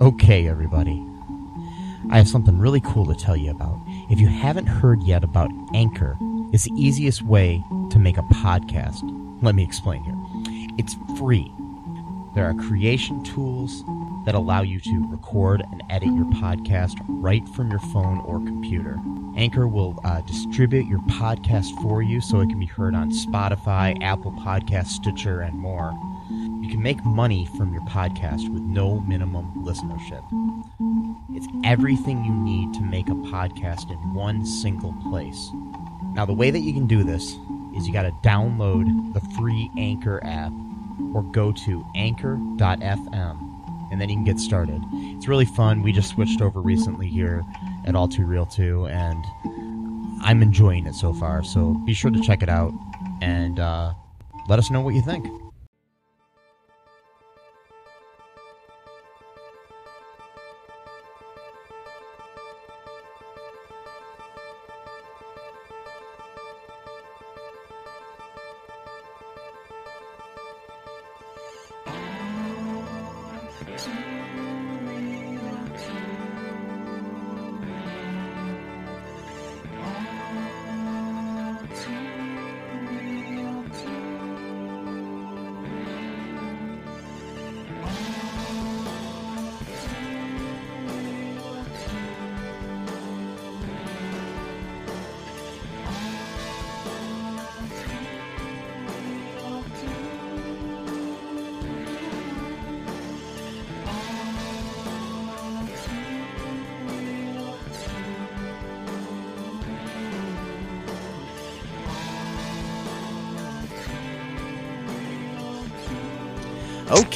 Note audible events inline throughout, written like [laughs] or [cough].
Okay, everybody. I have something really cool to tell you about. If you haven't heard yet about Anchor, it's the easiest way to make a podcast. Let me explain here. It's free. There are creation tools that allow you to record and edit your podcast right from your phone or computer. Anchor will uh, distribute your podcast for you so it can be heard on Spotify, Apple Podcasts, Stitcher, and more. You can make money from your podcast with no minimum listenership. It's everything you need to make a podcast in one single place. Now, the way that you can do this is you got to download the free Anchor app or go to anchor.fm and then you can get started. It's really fun. We just switched over recently here at All Too Real 2 and I'm enjoying it so far. So be sure to check it out and uh, let us know what you think.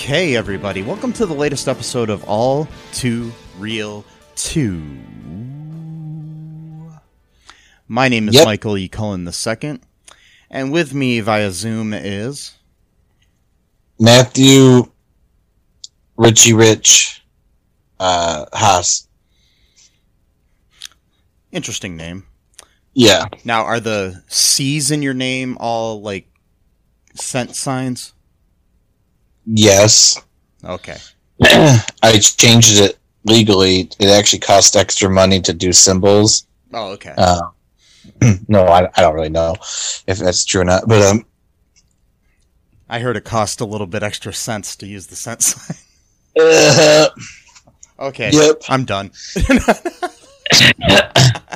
Okay, everybody, welcome to the latest episode of All Too Real 2. My name is Yep. Michael E. Cullen II, and with me via Zoom is. Matthew Richie Rich uh Haas. Interesting name. Yeah. Now, are the C's in your name all like cent signs? Yes. Okay. [clears throat] I changed it legally. It actually cost extra money to do symbols. Oh, okay. Uh, [clears throat] no, I, I don't really know if that's true or not. But um I heard it cost a little bit extra cents to use the cent sign. uh, okay. Yep. I'm done. [laughs]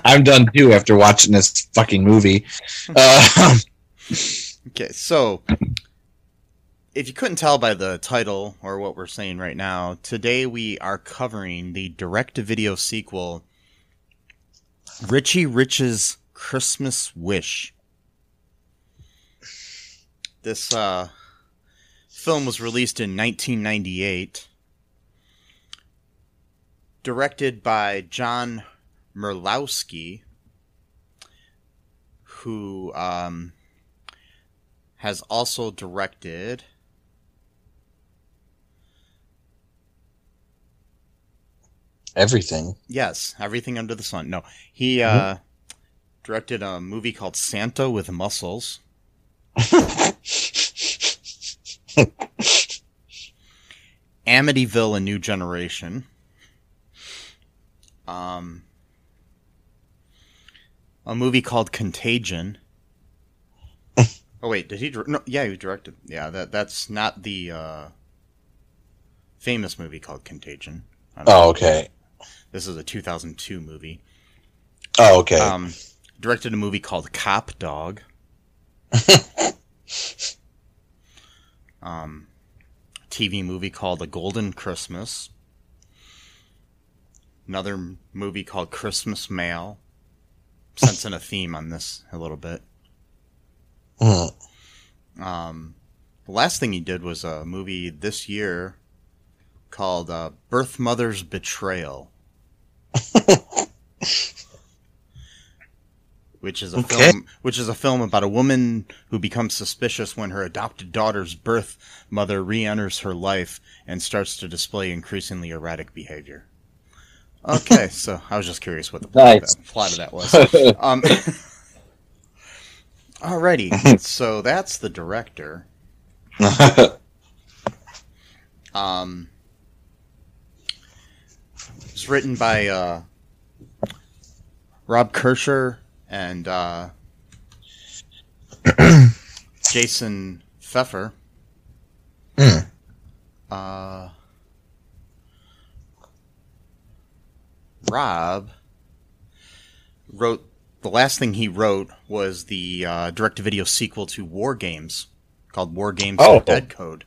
I'm done too after watching this fucking movie. Uh, [laughs] Okay, so if you couldn't tell by the title or what we're saying right now, today we are covering the direct to video sequel Richie Rich's Christmas Wish. This uh, film was released in 1998, directed by John Murlowski, who um, has also directed everything. yes everything under the sun. No he uh directed a movie called santa with muscles. [laughs] Amityville a new generation. Um a movie called contagion. [laughs] Oh wait did he dir- no yeah he directed yeah that that's not the uh famous movie called contagion. Oh, okay. This is a 2002 movie. Oh, okay. Um, directed a movie called Cop Dog. [laughs] um, TV movie called A Golden Christmas. Another movie called Christmas Mail. Sensing a theme on this a little bit. Hmm. Um, the last thing he did was a movie this year called uh, Birth Mother's Betrayal. [laughs] which is a Okay. film which is a film about a woman who becomes suspicious when her adopted daughter's birth mother re-enters her life and starts to display increasingly erratic behavior. Okay, [laughs] so I was just curious what the plot, Nice. of, that, plot of that was. [laughs] Um, alrighty, so that's the director. Um, it's written by uh, Rob Kerchner and uh, [clears throat] Jason Pfeffer. Hmm. Uh, Rob wrote the last thing he wrote was the uh, direct-to-video sequel to War Games called War Games: Oh. Dead Code.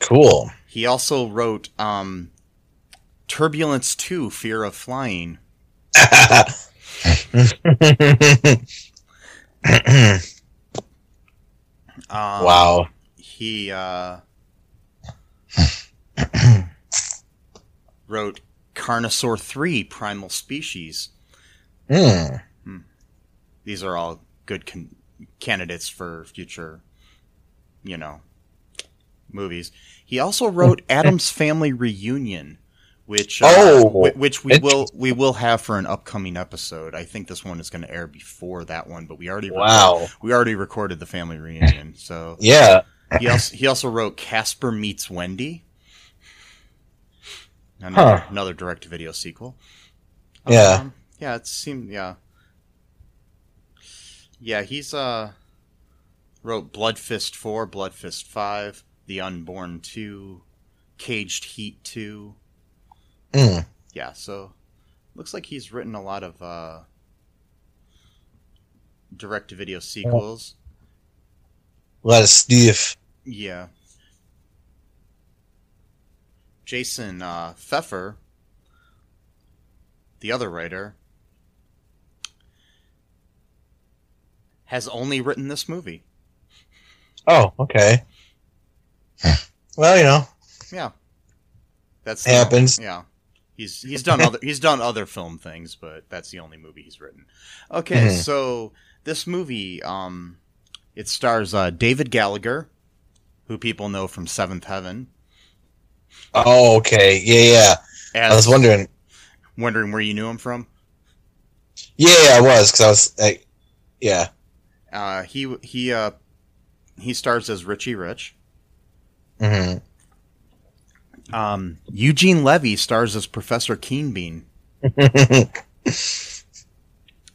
Cool. He also wrote um, Turbulence 2: Fear of Flying. [laughs] Um, wow. He uh, wrote Carnosaur 3: Primal Species. Hmm. These are all good con- candidates for future, you know, movies. He also wrote Addams Family Reunion, which uh, Oh, which we will we will have for an upcoming episode. I think this one is going to air before that one, but we already Wow. we already recorded the family reunion. So Yeah. he also he also wrote Casper meets Wendy, another, Huh. another direct video sequel. Yeah. Um, yeah, it seemed yeah. Yeah, he's uh wrote Blood Fist 4, Blood Fist 5, The Unborn 2, Caged Heat 2. Hmm. Yeah, so looks like he's written a lot of uh direct to video sequels. A lot of Steve. Yeah. Jason uh, Pfeffer, the other writer, has only written this movie. Oh, okay. Well, you know. Yeah, that's Happens. yeah, he's he's done other he's done other film things, but that's the only movie he's written. Okay, Mhm. so this movie, um, it stars uh, David Gallagher, who people know from Seventh Heaven. Oh, okay. Yeah, yeah. As, I was wondering. wondering where you knew him from. Yeah, yeah, I was because I was like, yeah. Uh, he he uh, he stars as Richie Rich. hmm Um, Eugene Levy stars as Professor Keenbean. [laughs]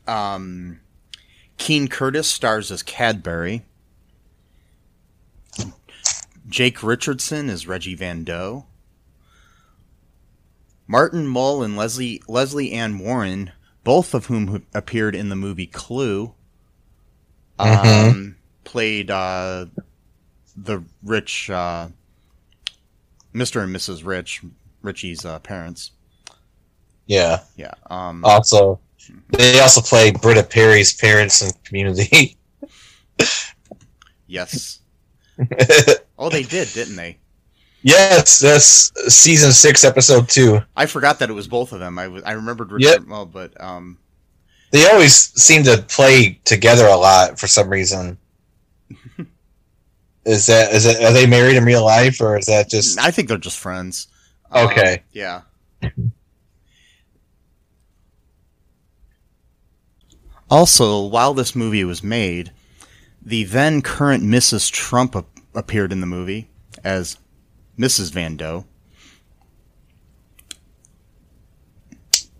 Um, Keene Curtis stars as Cadbury. Jake Richardson is Reggie Van Doe. Martin Mull and Leslie Lesley Ann Warren, both of whom appeared in the movie Clue, um, Mhm. played uh, the rich uh, Mr. and Mrs. Rich, Richie's uh, parents. yeah. Yeah. Um, Also, they also play Britta Perry's parents in Community. [laughs] yes. [laughs] Oh, they did, didn't they? yes, that's season six, episode two. I forgot that it was both of them. I I remembered Yep. Richard well, but um, They always seem to play together a lot for some reason. Is that is it? Are they married in real life, or is that just I think they're just friends. Um, okay? yeah. [laughs] Also, while this movie was made, the then current Mrs. Trump ap- appeared in the movie as Mrs. Van Doe.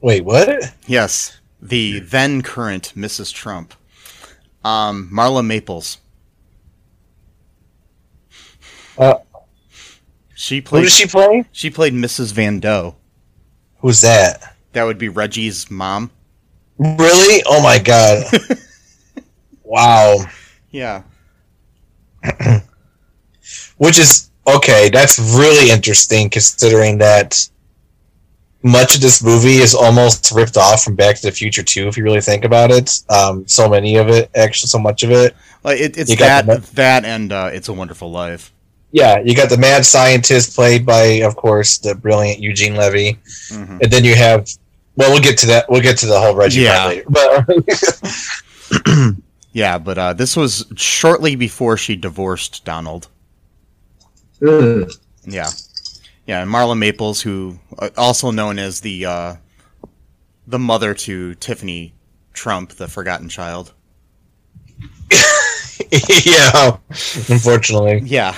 Wait, what? Yes, the then current Mrs. Trump. Um, Marla Maples. Uh, she Who played does she play? she played Mrs. Van Doe. Who's that? That would be Reggie's mom. Really? Oh my god! [laughs] wow. Yeah. [clears throat] Which is okay. That's really interesting, considering that much of this movie is almost ripped off from Back to the Future too. If you really think about it, um, so many of it, actually, so much of it. Like it, it's that that and uh, It's a Wonderful Life. Yeah, you got the mad scientist played by, of course, the brilliant Eugene Levy, hmm and then you have. Well, we'll get to that. We'll get to the whole Reggie Yeah. part later. But [clears throat] Yeah, but uh, this was shortly before she divorced Donald. Mm. Yeah, yeah, and Marla Maples, who uh, also known as the uh, the mother to Tiffany Trump, the forgotten child. [laughs] yeah, unfortunately, Yeah.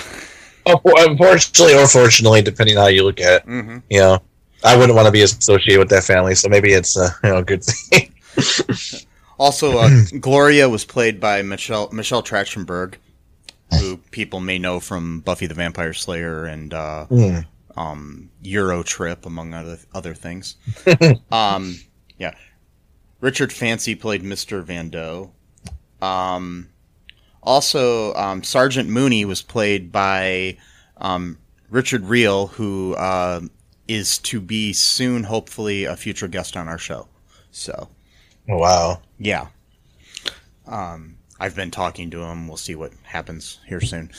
Unfortunately or fortunately, depending on how you look at it. hmm You know, I wouldn't want to be associated with that family, so maybe it's a you know good thing. [laughs] Also, uh, Gloria was played by Michelle Michelle Trachtenberg, who people may know from Buffy the Vampire Slayer and uh, Mm. um, Euro Trip, among other other things. [laughs] um, yeah, Richard Fancy played Mister Van Doe. Um, also, um, Sergeant Mooney was played by um, Richard Riehle, who uh, is to be soon, hopefully, a future guest on our show. So. Oh, wow. Yeah. Um, I've been talking to him. We'll see what happens here soon.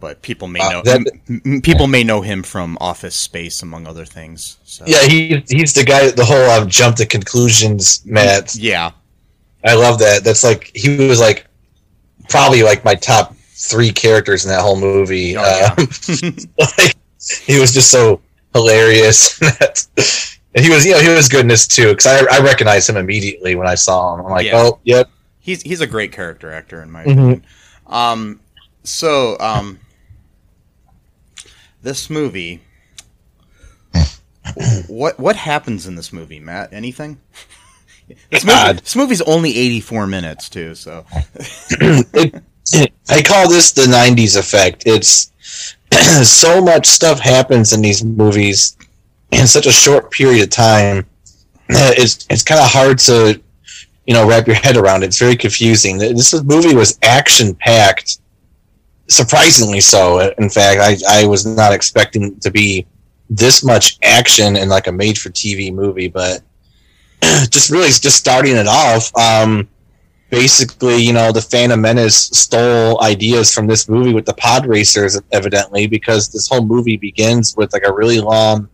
But people may Uh, know that- m- m- people may know him from Office Space, among other things. So. Yeah, he he's the guy. The whole um, jump to conclusions, Matt. Yeah. I love that. That's like he was like probably like my top three characters in that whole movie. Oh, yeah. Um, [laughs] like, he was just so hilarious. [laughs] and he was, you know, he was goodness too because I, I recognized him immediately when I saw him. I'm like, Yeah. oh, yep. He's he's a great character actor in my Mhm. opinion. Um, so um, this movie. [laughs] What what happens in this movie, Matt? Anything? This, movie, this movie's only eighty four minutes too, so [clears throat] it, I call this the '90s effect. It's [clears throat] so much stuff happens in these movies in such a short period of time. It's it's kind of hard to you know wrap your head around. It's very confusing. This movie was action packed, surprisingly so. In fact, I I was not expecting to be this much action in like a made for TV movie, but [clears throat] just really just starting it off. Um, basically, you know, the Phantom Menace stole ideas from this movie with the pod racers, evidently, because this whole movie begins with like a really long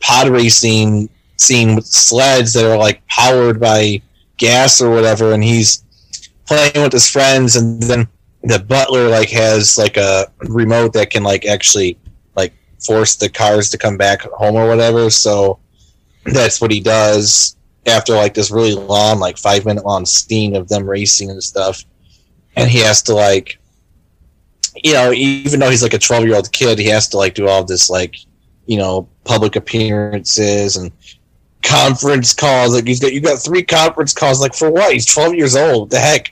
pod racing scene with sleds that are like powered by gas or whatever, and he's playing with his friends, and then the butler like has like a remote that can like actually like force the cars to come back home or whatever. So that's what he does after like this really long, like five minute long scene of them racing and stuff. And he has to like, you know, even though he's like a twelve year old kid, he has to like do all this like, you know, public appearances and conference calls. Like he's got you got three conference calls. Like for what? He's twelve years old. The heck?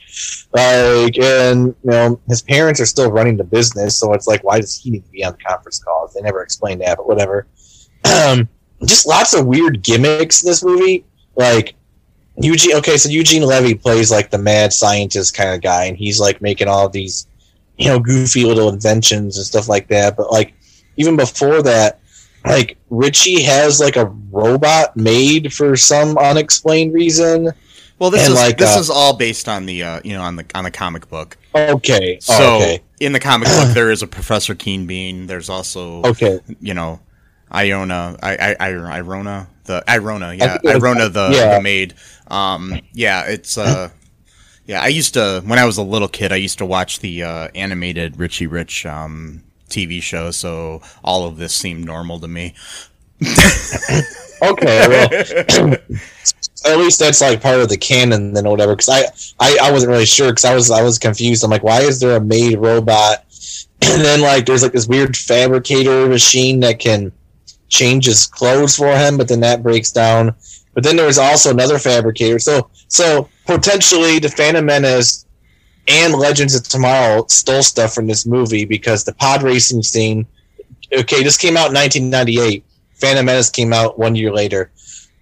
Like and you know his parents are still running the business, so it's like why does he need to be on the conference calls? They never explained that, but whatever. [clears throat] Um, just lots of weird gimmicks in this movie. Like Eugene. Okay, so Eugene Levy plays like the mad scientist kind of guy, and he's like making all these, you know, goofy little inventions and stuff like that. But like even before that, like Richie has like a robot made for some unexplained reason. Well, this And, is like, this uh, is all based on the uh, you know on the on the comic book. Okay. So oh, okay. in the comic book, [sighs] there is a Professor Keen Bean. There's also Okay. you know Iona, I, I, I Irona, the Irona, yeah, think it was- Irona, the, yeah. the maid. Um, yeah, it's uh, yeah. I used to when I was a little kid, I used to watch the uh, animated Richie Rich um TV show, so all of this seemed normal to me. [laughs] Okay. Well, at least that's like part of the canon then or whatever because I, I i wasn't really sure because i was i was confused i'm like why is there a maid robot [clears throat] and then like there's like this weird fabricator machine that can change his clothes for him but then that breaks down but then there's also another fabricator so so potentially the phantom menace and legends of tomorrow stole stuff from this movie because the pod racing scene okay this came out in 1998 phantom menace came out one year later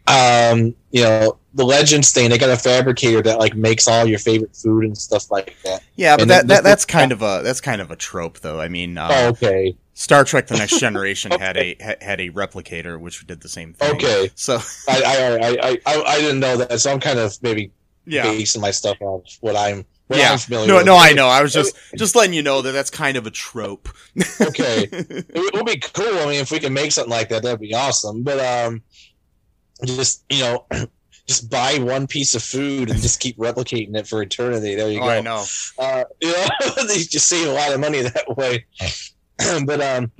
um, you know, the Legends thing, they got a fabricator that like makes all your favorite food and stuff like that. Yeah, but And that, that that's kind of a that's kind of a trope, though. I mean, uh, oh, okay. Star Trek: The Next [laughs] Generation had a had a replicator which did the same thing. Okay. so I, I, I, I, I, I didn't know that, so I'm kind of maybe yeah, basing my stuff off what I'm, what yeah. I'm familiar No, with. no, I know. I was just just letting you know that that's kind of a trope. Okay. [laughs] it would be cool. I mean, if we can make something like that, that'd be awesome. But um, just you know, [clears throat] just buy one piece of food and just keep replicating it for eternity. There you oh, go. I know. uh, [laughs] you know, they just save a lot of money that way. [clears throat] but um,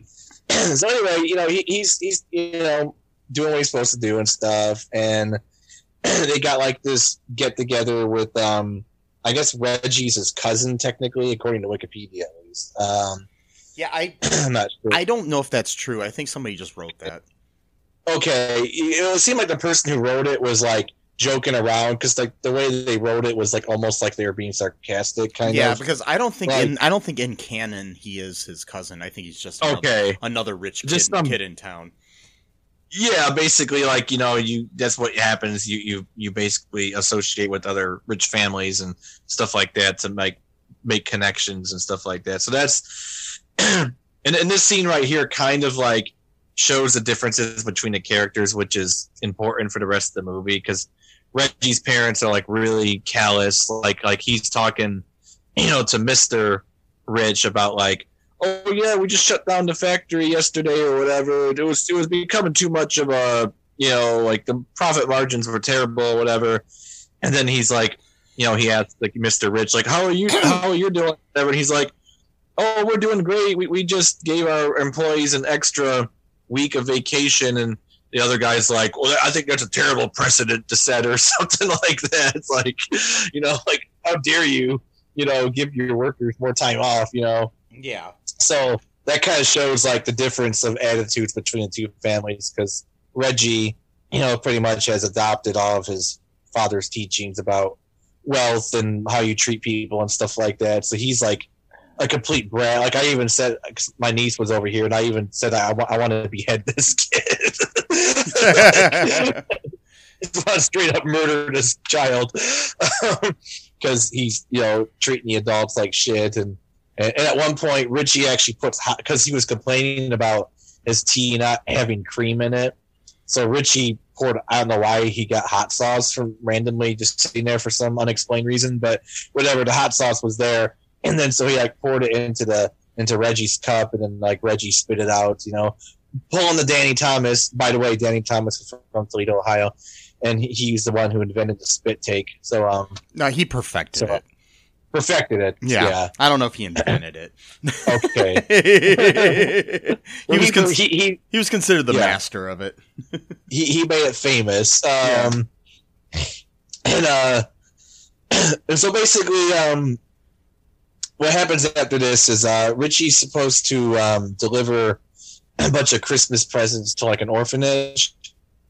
[clears throat] so anyway, you know, he, he's he's you know doing what he's supposed to do and stuff, and [clears throat] they got like this get together with um, I guess Reggie's his cousin technically, according to Wikipedia at least. Um, Yeah, I I'm not sure. I don't know if that's true. I think somebody just wrote that. okay, it seemed like the person who wrote it was like joking around because like the way they wrote it was like almost like they were being sarcastic, kind yeah, of. Yeah, because I don't think Like- in I don't think in canon he is his cousin. I think he's just another, Okay. another rich kid, Just some- kid in town. Yeah, basically, like you know, you that's what happens. You you you basically associate with other rich families and stuff like that to make make connections and stuff like that. So that's [clears throat] and and this scene right here kind of like shows the differences between the characters, which is important for the rest of the movie because Reggie's parents are like really callous. Like like he's talking, you know, to Mister Rich about like oh yeah, we just shut down the factory yesterday or whatever. It was it was becoming too much of a you know like the profit margins were terrible or whatever. And then he's like, you know, he asked like Mr. Rich like, how are you? [clears throat] How are you doing? Whatever. And he's like, oh, we're doing great. We we just gave our employees an extra week of vacation and. The other guy's like, well, I think that's a terrible precedent to set, or [laughs] something like that. It's like, you know, like how dare you, you know, give your workers more time off, you know? Yeah, so that kind of shows like the difference of attitudes between the two families because Reggie, you know, pretty much has adopted all of his father's teachings about wealth and how you treat people and stuff like that. So he's like a complete brat. Like I even said, my niece was over here, and I even said I, I wanted to behead this [laughs] kid. Want to straight up murder this child um, because he's you know treating the adults like shit. And and, and at one point richie actually puts because he was complaining about his tea not having cream in it. So richie poured i don't know why he got hot sauce from randomly just sitting there for some unexplained reason but whatever the hot sauce was there. And then so he like poured it into the into reggie's cup and then like reggie spit it out you know pulling the danny thomas by the way danny thomas is from toledo ohio and he, he's the one who invented the spit take. So um, no, he perfected So, it. perfected it. Yeah. I don't know if he invented it. Okay. [laughs] he was con- he, he he was considered the Yeah. master of it. [laughs] he he made it famous. Um, and uh, [clears throat] and so basically, um, what happens after this is uh, Richie's supposed to um, deliver a bunch of Christmas presents to like an orphanage,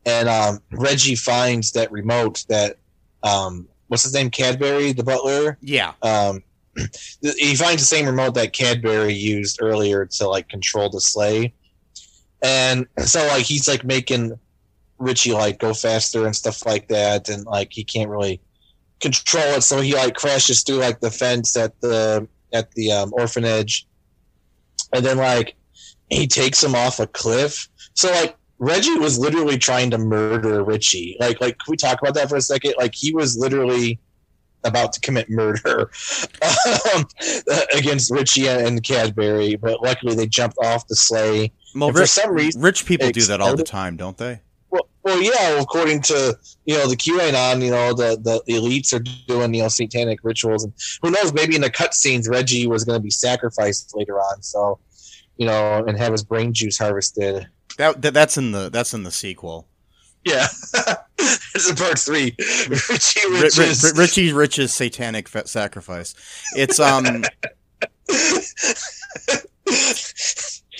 and um, Reggie finds that remote that um, what's his name, Cadbury, the butler. Yeah, um, [clears throat] he finds the same remote that Cadbury used earlier to like control the sleigh, and so like he's like making Richie like go faster and stuff like that, and like he can't really control it, so he like crashes through like the fence at the at the um, orphanage, and then like he takes him off a cliff. So like Reggie was literally trying to murder Richie. Like like can we talk about that for a second? Like he was literally about to commit murder [laughs] um, against Richie and Cadbury, but luckily they jumped off the sleigh. well, And for some reason, rich people do that all the time, don't they? well, well, yeah. According to you know the QAnon, you know the the elites are doing you know satanic rituals, and who knows? Maybe in the cutscenes, Reggie was going to be sacrificed later on. So, you know, and have his brain juice harvested. That, that that's in the that's in the sequel. Yeah, [laughs] this is part three. [laughs] Richie Ri- Rich Ri- is- Ri- Richie Rich's satanic fa- sacrifice. It's um [laughs]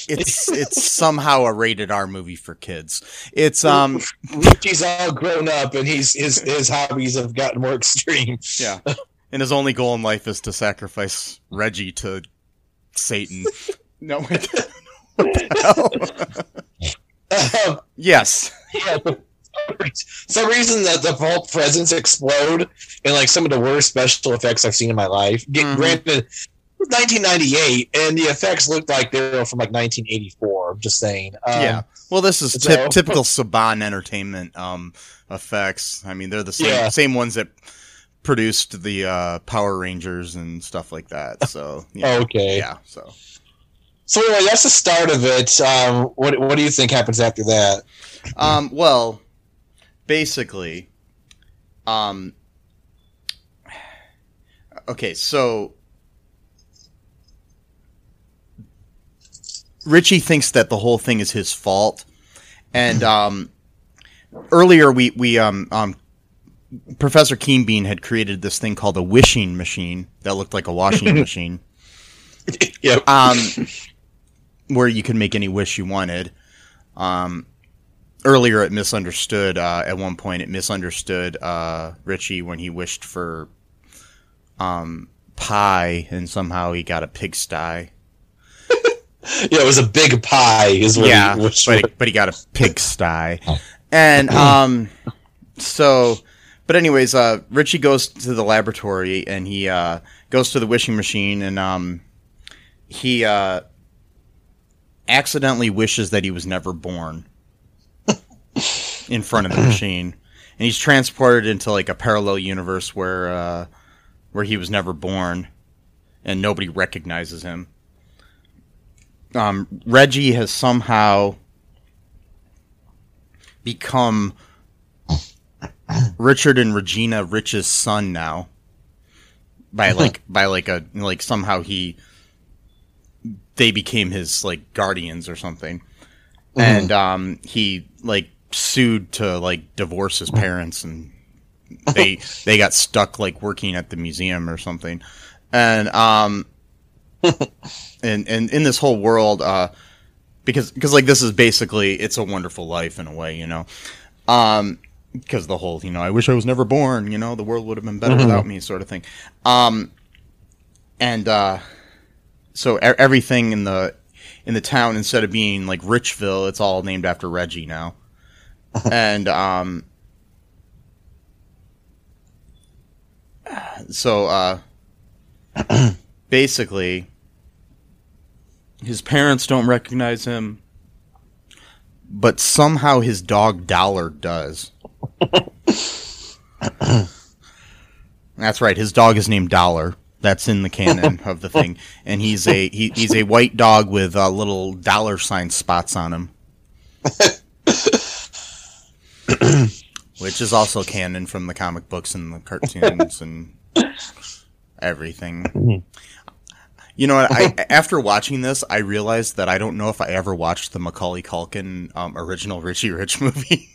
it's it's somehow a rated R movie for kids. It's um Richie's all grown up, and he's his his hobbies have gotten more extreme. yeah, and his only goal in life is to sacrifice Reggie to Satan. No? Um, [laughs] [laughs] yes. yeah, some reason that the vault presents explode and like some of the worst special effects I've seen in my life. Mhm. Granted, 1998, and the effects looked like they were from like 1984. I'm just saying. Um, yeah. Well, this is so- typical Saban Entertainment um, effects. I mean, they're the same Yeah. same ones that produced the uh, Power Rangers and stuff like that. So yeah, Okay. yeah. So So anyway, that's the start of it. Um, what What do you think happens after that? um, well, basically, um, okay, so. Richie thinks that the whole thing is his fault, and [laughs] um, earlier we we um, um, Professor Keenbean had created this thing called a wishing machine that looked like a washing [laughs] machine, Yep. um, [laughs] where you could make any wish you wanted. Um, earlier it misunderstood. Uh, at one point, it misunderstood uh, Richie when he wished for um, pie, and somehow he got a pigsty. [laughs] Yeah, it was a big pie. Is what yeah, he, which but, he, but he got a pigsty, [laughs] and um, so, but anyways, uh, Richie goes to the laboratory and he uh goes to the wishing machine and um, he uh accidentally wishes that he was never born in front of the machine, and he's transported into like a parallel universe where uh where he was never born, and nobody recognizes him um, Reggie has somehow become Richard and Regina Rich's son now. By like by like a like somehow he they became his like guardians or something. And um he like sued to like divorce his parents and they [laughs] they got stuck like working at the museum or something. And um [laughs] and and in this whole world uh because because like this is basically it's a wonderful life in a way you know um because the whole you know i wish i was never born you know the world would have been better without me sort of thing um and uh so everything in the in the town instead of being like richville it's all named after reggie now. [laughs] And um so uh [clears throat] basically his parents don't recognize him but somehow his dog dollar does. [laughs] That's right his dog is named dollar that's in the canon [laughs] of the thing and he's a he, he's a white dog with uh, little dollar sign spots on him [coughs] which is also canon from the comic books and the cartoons and everything you know what? I after watching this, I realized that I don't know if I ever watched the Macaulay Culkin um, original Richie Rich [laughs] movie.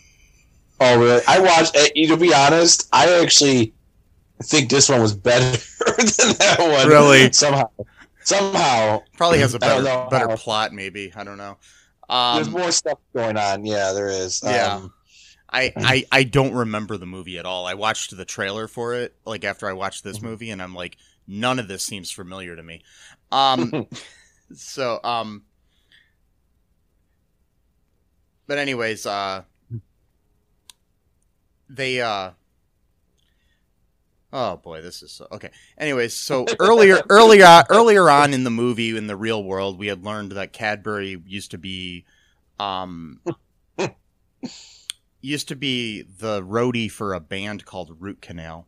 Oh, really? I watched. To be honest, I actually think this one was better [laughs] than that one. Really? Somehow, somehow, Probably has a better better how. plot, maybe. I don't know. there's Um, more stuff going on. Yeah, there is. Yeah. Um, I, I I don't remember the movie at all. I watched the trailer for it like after I watched Mm-hmm. this movie, and I'm like, none of this seems familiar to me. Um, [laughs] so um, but anyways, uh, they uh. Oh boy, this is so okay. Anyways, so earlier, [laughs] earlier, earlier on in the movie, in the real world, we had learned that Cadbury used to be, um, used to be the roadie for a band called Root Canal.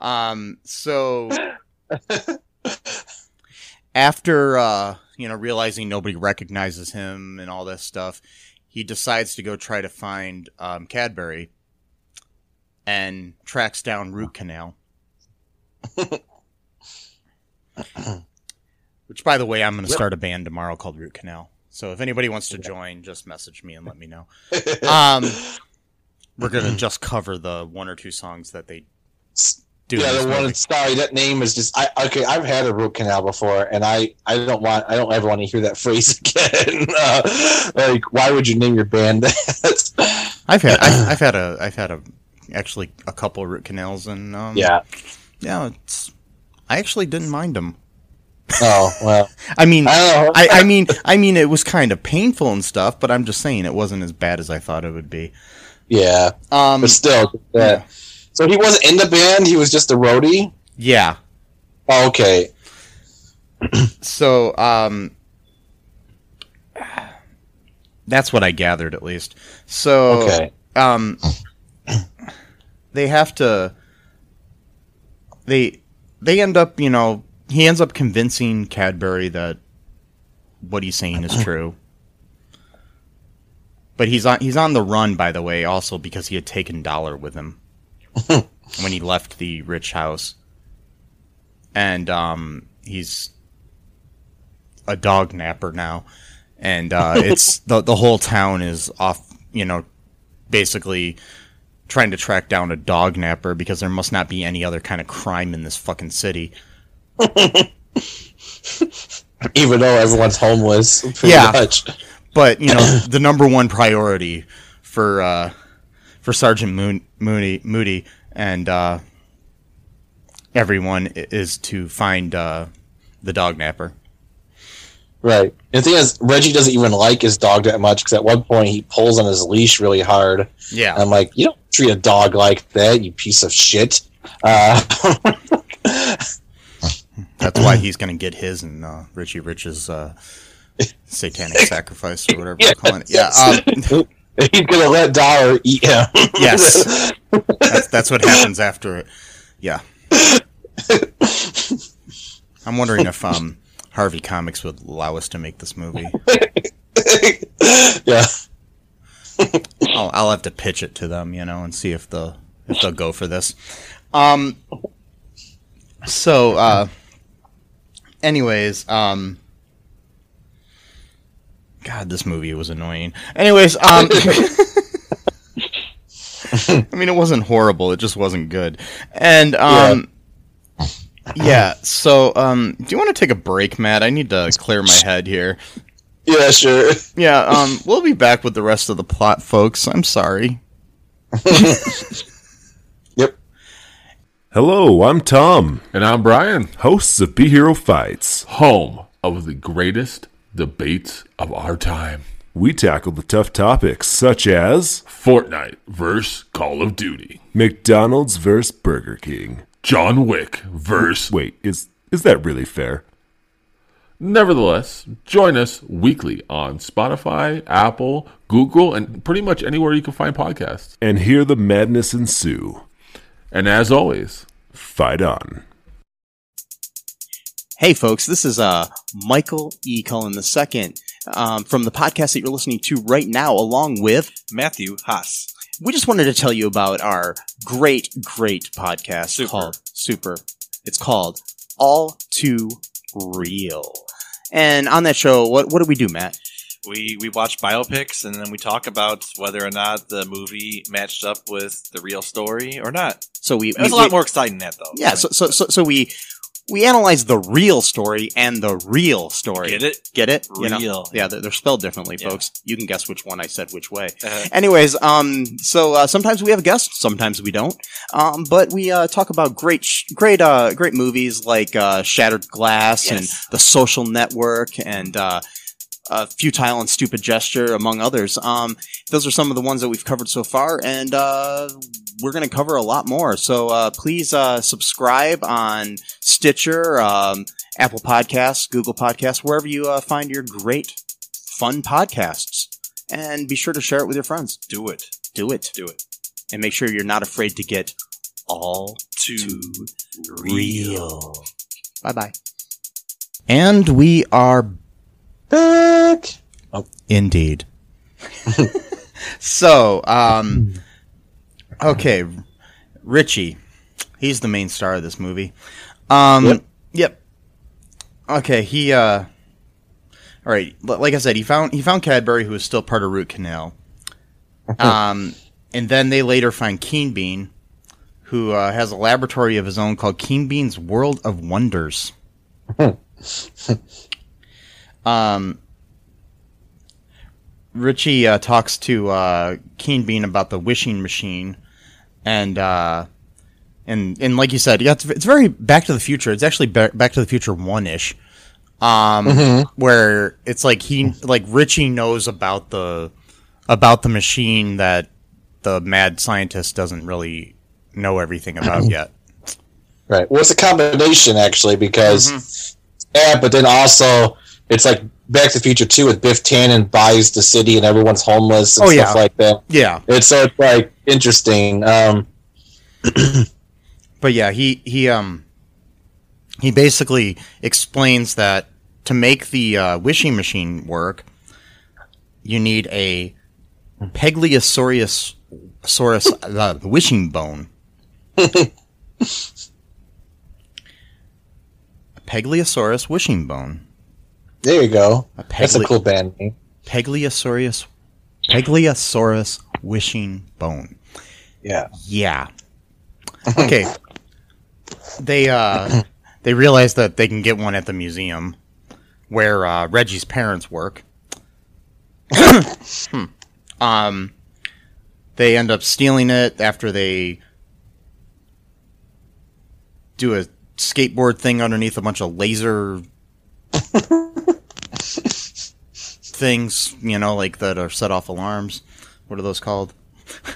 um, so [laughs] after uh, you know realizing nobody recognizes him and all this stuff, he decides to go try to find um, Cadbury and tracks down Root Canal. [laughs] Which, by the way, I'm going to start a band tomorrow called Root Canal. So if anybody wants to join, just message me and let me know. [laughs] Um, we're going to just cover the one or two songs that they do. yeah, the one. Sorry, that name is just. I okay. I've had a root canal before, and I I don't want. I don't ever want to hear that [laughs] phrase again. [laughs] Uh, like, why would you name your band that? [laughs] I've had I've, I've had a I've had a actually a couple root canals and um, yeah. yeah it's I actually didn't mind them. Oh well. I mean I. I, I mean I mean it was kind of painful and stuff, but I'm just saying it wasn't as bad as I thought it would be. yeah, Um, but still. yeah. So he wasn't in the band. He was just a roadie. yeah. Oh, okay. [clears throat] So um, that's what I gathered at least. So Okay. um, they have to. They they end up, you know, he ends up convincing Cadbury that what he's saying is [clears throat] true. But he's on he's on the run, by the way, also because he had taken Dollar with him [laughs] when he left the rich house, and um, he's a dog napper now, and uh, [laughs] it's the the whole town is off, you know, basically trying to track down a dog napper because there must not be any other kind of crime in this fucking city. [laughs] even though everyone's homeless. Pretty Yeah. much. but you know the number one priority for uh, for Sergeant Moon, Moody Moody and uh, everyone is to find uh, the dog napper. Right. And the thing is, Reggie doesn't even like his dog that much because at one point he pulls on his leash really hard. And Yeah, I'm like, you don't treat a dog like that, you piece of shit. Uh, [laughs] that's why he's gonna get his and uh, Richie Rich's uh, satanic [laughs] sacrifice or whatever we're calling it. Yeah, um, [laughs] [laughs] he's gonna let Dollar eat him. yes, [laughs] that's, that's what happens after it. Yeah, I'm wondering if um, Harvey Comics would allow us to make this movie. yeah. I'll, I'll have to pitch it to them, you know, and see if the if they'll go for this. Um. So, uh, anyways, um, God, this movie was annoying. Anyways, um, [laughs] I mean, it wasn't horrible; it just wasn't good. And um, yeah. So, um, do you want to take a break, Matt? I need to clear my head here. Yeah, sure. Yeah, um, we'll be back with the rest of the plot, folks. I'm sorry. [laughs] Yep. Hello, I'm Tom, And I'm Brian, hosts of Be Hero Fights. home of the greatest debates of our time. We tackle the tough topics such as Fortnite versus Call of Duty. McDonald's vs. Burger King. John Wick versus. Wait, is is that really fair? Nevertheless, join us weekly on Spotify, Apple, Google, and pretty much anywhere you can find podcasts. And hear the madness ensue. And as always, Fight on. Hey, folks, this is uh, Michael E. Cullen II um, from the podcast that you're listening to right now, along with. Matthew Haas. We just wanted to tell you about our great, great podcast Super. called Super. It's called All Too Real. And on that show, what, what do we do, Matt? We we watch biopics and then we talk about whether or not the movie matched up with the real story or not. So we, It was we- a lot we- more exciting than that though. Yeah, so, so so so we we analyze the real story and the real story. Get it? Get it? You know? Real. Yeah, they're, they're spelled differently, Yeah. folks. You can guess which one I said which way. Uh, Anyways, um, so uh, sometimes we have guests, sometimes we don't. Um, but we uh, talk about great, sh- great, uh, great movies like uh, Shattered Glass and The Social Network and uh, uh, Futile and Stupid Gesture, among others. Um, those are some of the ones that we've covered so far, and uh, we're going to cover a lot more. So uh, please uh, subscribe on Stitcher, um, Apple Podcasts, Google Podcasts, wherever you uh, find your great, fun podcasts. And be sure to share it with your friends. do it. Do it. Do it. And make sure you're not afraid to get all Too real. Bye bye. And we are Back. Indeed. so, um, okay, Richie, he's the main star of this movie. Um, yep. Yep. Okay, he, uh, all right, like I said, he found, he found Cadbury, who was still part of Root Canal. Um, and then they later find Keen Bean, who, uh, has a laboratory of his own called Keen Bean's World of Wonders. [laughs] um, Richie uh, talks to uh, Keen Bean about the wishing machine, and uh, and and like you said, yeah, it's, it's very Back to the Future. It's actually Ba- Back to the Future one ish, um, where it's like he like Richie knows about the about the machine that the mad scientist doesn't really know everything about [clears throat] yet. Right. Well, it's a combination actually because yeah, but then also it's like Back to the Future Two with Biff Tannen buys the city and everyone's homeless and Oh, stuff yeah. like that. Yeah, It's so it's like interesting. Um, [clears throat] but yeah, he he um he basically explains that to make the uh, wishing machine work, you need a Pegliosaurus saurus [laughs] uh, wishing bone. [laughs] a Pegliosaurus wishing bone. There you go. A That's a cool band name. Pegliosaurus Pegliosaurus wishing bone. Yeah. Yeah. Okay. [laughs] they uh they realize that they can get one at the museum where uh, Reggie's parents work. [coughs] Hmm. Um, they end up stealing it after they do a skateboard thing underneath a bunch of laser [laughs] things, you know, like that are set off alarms. What are those called? [laughs]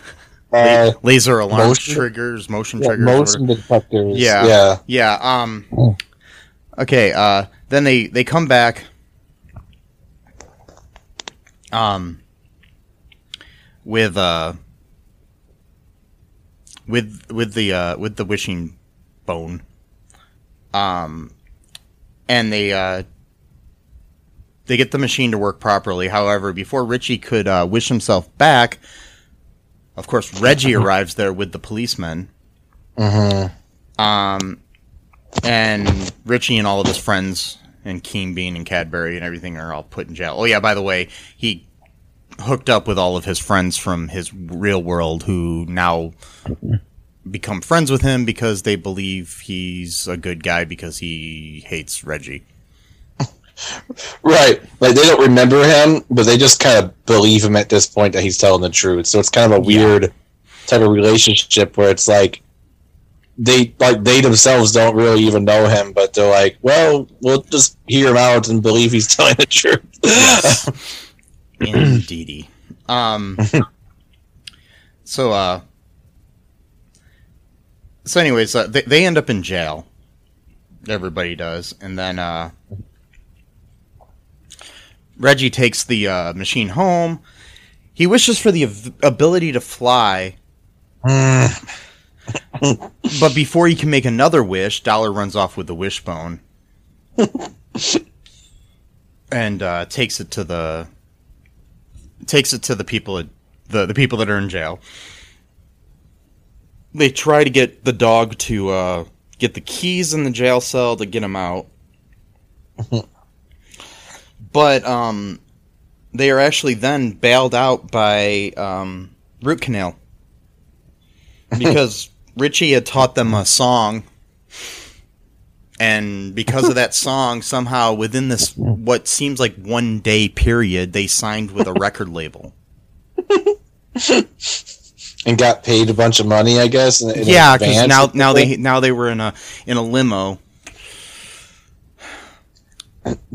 Uh, laser alarm motion- triggers, motion yeah, triggers. motion whatever. detectors. Yeah. Yeah. Yeah. Um. Okay. Uh. Then they they come back. Um. With uh. With with the uh with the wishing bone. Um. And they uh. They get the machine to work properly. However, before Richie could uh, wish himself back, of course, Reggie [laughs] arrives there with the policemen. Mm-hmm. Um, and Richie and all of his friends and Keenbean and Cadbury and everything are all put in jail. Oh yeah, by the way, he hooked up with all of his friends from his real world who now become friends with him because they believe he's a good guy because he hates Reggie. Right. Like they don't remember him, but they just kind of believe him at this point that he's telling the truth. So it's kind of a weird type of relationship where it's like they like they themselves don't really even know him, but they're like, well, we'll just hear him out and believe he's [laughs] telling the truth. Yes. [laughs] Indeedy. Um. [laughs] So, uh. So, anyways, uh, they they end up in jail. Everybody does, and then uh. Reggie takes the uh, machine home. He wishes for the av- ability to fly, [sighs] but before he can make another wish, Dollar runs off with the wishbone [laughs] and uh, takes it to the takes it to the people the the people that are in jail. They try to get the dog to uh, get the keys in the jail cell to get him out, [laughs] but um, they are actually then bailed out by um, root canal [laughs] because Richie had taught them a song. And because of that [laughs] song, somehow within this what seems like one day period, they signed with a record label. [laughs] and got paid a bunch of money, I guess. Yeah, because now now they now they were in a in a limo.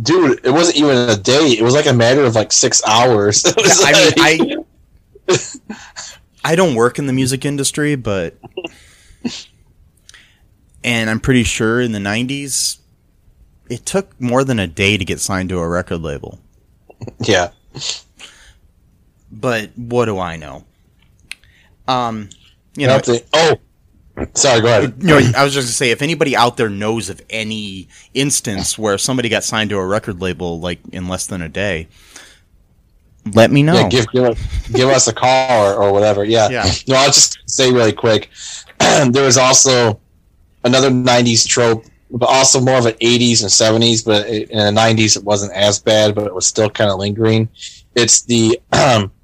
Dude, it wasn't even a day. It was like a matter of like six hours. [laughs] It was I mean, I I don't work in the music industry, but and I'm pretty sure in the '90s, it took more than a day to get signed to a record label. yeah. But what do I know? Um, you know, Nothing- oh, sorry. Go ahead. know, I was just gonna say, if anybody out there knows of any instance where somebody got signed to a record label like in less than a day, let me know. Yeah, give give us, give us a call or, or whatever. Yeah. Yeah. No, I'll just say really quick. [clears throat] there was also another '90s trope, but also more of an '80s and '70s. But in the '90s, it wasn't as bad, but it was still kind of lingering. It's the um, [clears throat]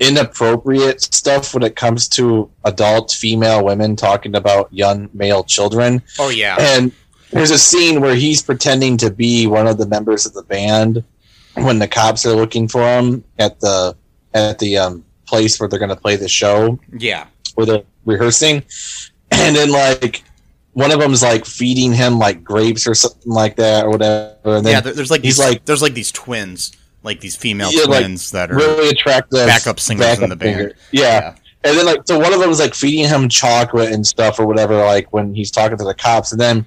inappropriate stuff when it comes to adult female women talking about young male children. oh yeah, And there's a scene where he's pretending to be one of the members of the band when the cops are looking for him at the at the um, place where they're going to play the show. Yeah, where they're rehearsing, and then like one of them's like feeding him like grapes or something like that or whatever, and then yeah. There's like he's these, like- there's like these twins, like these female Yeah, like, twins that are really attractive backup singers in the band. singer. Yeah. And then like so one of them is like feeding him chocolate and stuff or whatever, like when he's talking to the cops, and then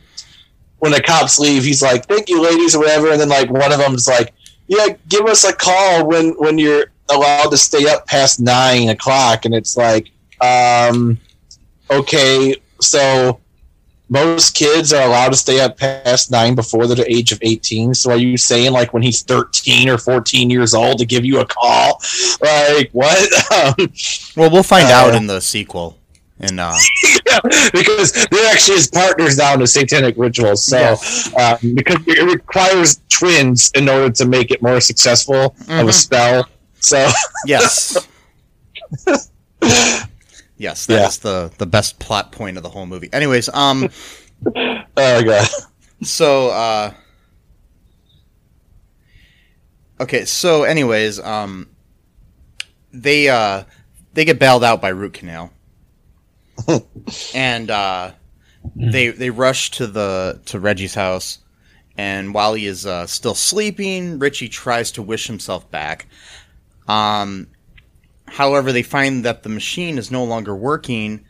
when the cops leave, he's like, "Thank you, ladies," or whatever, and then like one of them's like, "Yeah, give us a call when when you're allowed to stay up past nine o'clock," and it's like, um, okay, so most kids are allowed to stay up past nine before the age of 18 so are you saying like when he's 13 or 14 years old to give you a call like what um, Well, we'll find Uh, out in the sequel. And uh, [laughs] because they're actually his partners now in the satanic rituals so Yes. um, because it requires twins in order to make it more successful of Mhm. a spell so yes, [laughs] yes, that is Yeah. the the best plot point of the whole movie. Anyways, um, [laughs] oh god so uh, Okay, so anyways, um, they uh, they get bailed out by root canal, [laughs] and uh, they they rush to the to Reggie's house, and while he is uh, still sleeping, Richie tries to wish himself back. Um, however, they find that the machine is no longer working,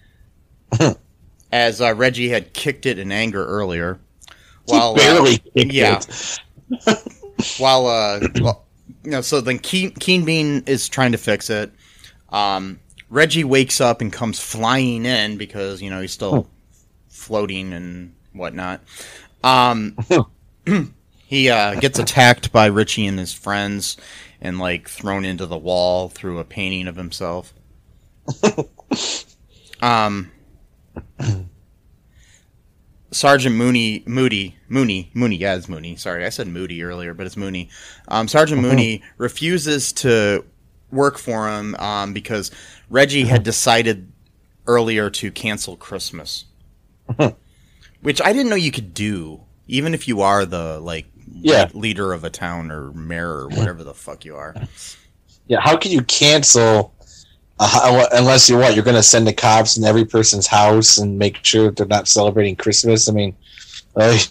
[laughs] as uh, Reggie had kicked it in anger earlier. While, uh, barely kicked yeah. it. [laughs] while uh well, you know so then Keen, Keenbean is trying to fix it um reggie wakes up and comes flying in because you know he's still floating and whatnot um [laughs] [clears throat] he uh gets attacked by richie and his friends and like thrown into the wall through a painting of himself. [laughs] Um Sergeant Mooney, Moody, Mooney, Mooney, yeah, it's Mooney. Sorry, I said Moody earlier, but it's Mooney. Um, Sergeant Mooney refuses to work for him um, because Reggie had decided earlier to cancel Christmas, which I didn't know you could do, even if you are the like Yeah. le- leader of a town or mayor or whatever the fuck you are. Yeah, how can you cancel uh, unless you what? You're going to send the cops in every person's house and make sure they're not celebrating Christmas. I mean, like,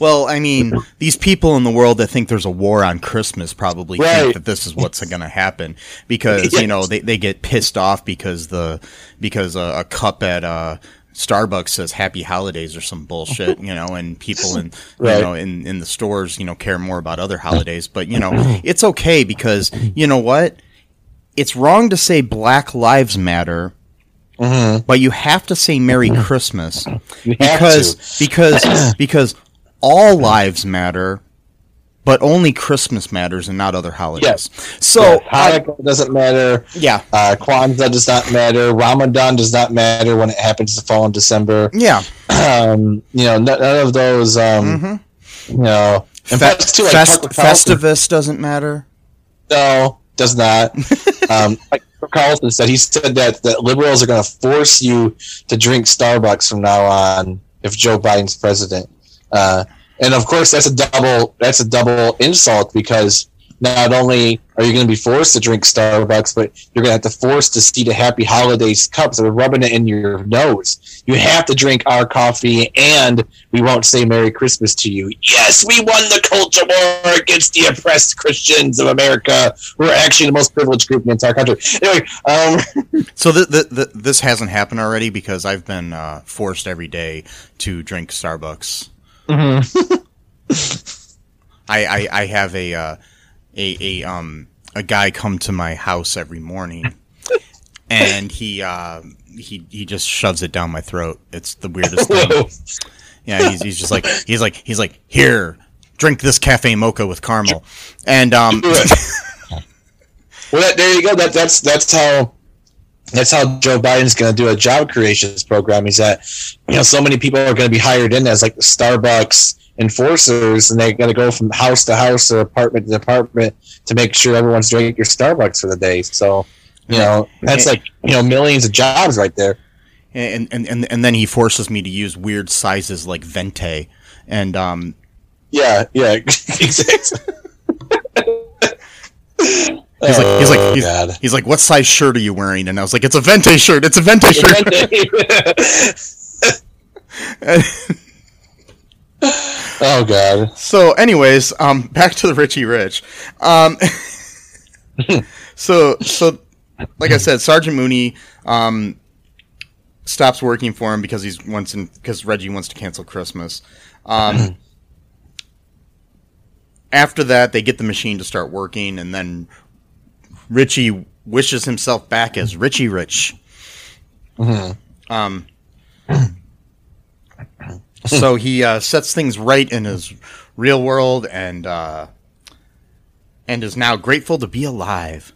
Well, I mean, these people in the world that think there's a war on Christmas probably Right. think that this is what's [laughs] going to happen because you know they, they get pissed off because the because a, a cup at uh, Starbucks says Happy Holidays or some bullshit, you know, and people in [laughs] you know in in the stores you know care more about other holidays, but you know it's okay because you know what, it's wrong to say Black Lives Matter. But you have to say Merry Christmas because because [clears throat] because all lives matter, but only Christmas matters and not other holidays. Yes. So I- Hanukkah doesn't matter. yeah, Uh, Kwanzaa does not matter. Ramadan does not matter when it happens to fall in December. yeah. Um, you know, none, none of those. Um, You know, Fe- too, like Fest- Festivus doesn't matter. No, does not. [laughs] um, like Carlson said, he said that, that liberals are going to force you to drink Starbucks from now on if Joe Biden's president. Uh, and of course, that's a double that's a double insult because not only are you going to be forced to drink Starbucks, but you're going to have to force to see the Happy Holidays cups. They're rubbing it in your nose. You have to drink our coffee, and we won't say Merry Christmas to you. Yes, we won the culture war against the oppressed Christians of America. We're actually the most privileged group in the entire country. Anyway, um, [laughs] So th- th- th- this hasn't happened already because I've been uh, forced every day to drink Starbucks. [laughs] I, I I have a uh, a a um a guy come to my house every morning, and he uh, he he just shoves it down my throat. It's the weirdest thing. Yeah, he's, he's just like he's like he's like here, drink this cafe mocha with caramel, and um [laughs] well, that, there you go. That that's that's how that's how Joe Biden's going to do a job creations program. Is that you know so many people are going to be hired in as like Starbucks enforcers, and they're going to go from house to house or apartment to apartment to make sure everyone's drinking your Starbucks for the day. So you know that's like you know millions of jobs right there. and and and, and then he forces me to use weird sizes like venti, and um Yeah, yeah, [laughs] [laughs] [laughs] exactly. He's like he's like Oh, he's, he's like what size shirt are you wearing? And I was like it's a venti shirt. It's a venti shirt. [laughs] oh god. So, anyways, um, back to the Richie Rich. Um, [laughs] so, so, like I said, Sergeant Mooney um, stops working for him because he's wants in, because Reggie wants to cancel Christmas. Um, [clears throat] after that, they get the machine to start working, and then Richie wishes himself back as Richie Rich. Um, so he uh, sets things right in his real world and uh, and is now grateful to be alive.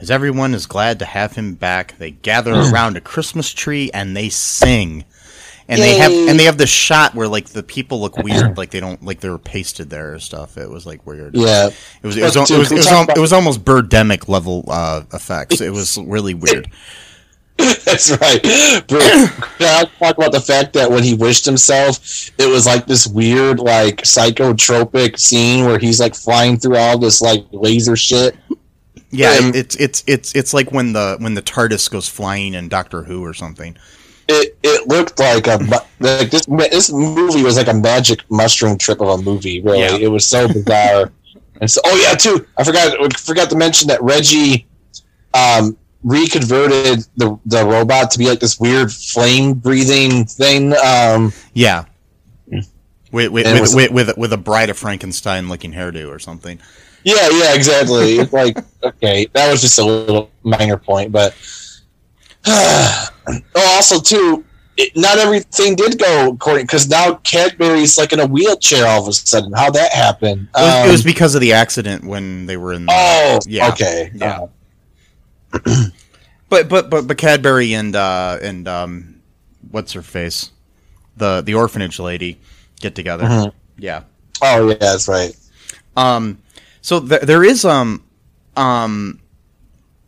As everyone is glad to have him back, they gather around a Christmas tree and they sing. And they have and they have this shot where like the people look weird, [clears throat] like they don't like they were pasted there or stuff. It was like weird. Yeah. It was it was, it was, it was, talked al- about- it was almost birdemic level uh, effects. It was really weird. [laughs] That's right. But can I talk about the fact that when he wished himself, it was like this weird, like psychotropic scene where he's like flying through all this like laser shit. Yeah, Um, it's it's it's it's like when the when the TARDIS goes flying in Doctor Who or something. It it looked like a like this this movie was like a magic mushroom trip of a movie. Really, Yeah. it was so bizarre. [laughs] and so, oh yeah, too. I forgot I forgot to mention that Reggie um, reconverted the the robot to be like this weird flame breathing thing. Um, Yeah. With with, with, was- with, with, with a Bride of Frankenstein looking hairdo or something. Yeah, yeah, exactly. It's like [laughs] okay, that was just a little minor point, but [sighs] oh, also too, it, not everything did go according because now Cadbury's like in a wheelchair all of a sudden. How that happened? It was, it Um, was because of the accident when they were in. The, oh, yeah. okay, Yeah. Uh, But but but but Cadbury and uh and um what's her face? The the orphanage lady get together. Mhm. Yeah. oh yeah, that's right. Um so th- there is um um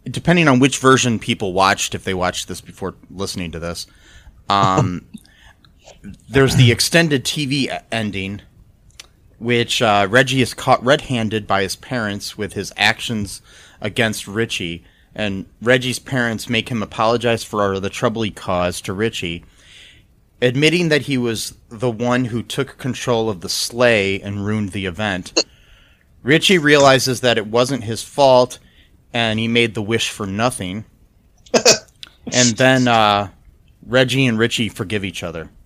depending on which version people watched if they watched this before listening to this. Um [laughs] there's the extended TV ending which uh, Reggie is caught red-handed by his parents with his actions against Richie, and Reggie's parents make him apologize for the trouble he caused to Richie, admitting that he was the one who took control of the sleigh and ruined the event. Richie realizes that it wasn't his fault, and he made the wish for nothing. [laughs] and then uh, Reggie and Richie forgive each other. [laughs]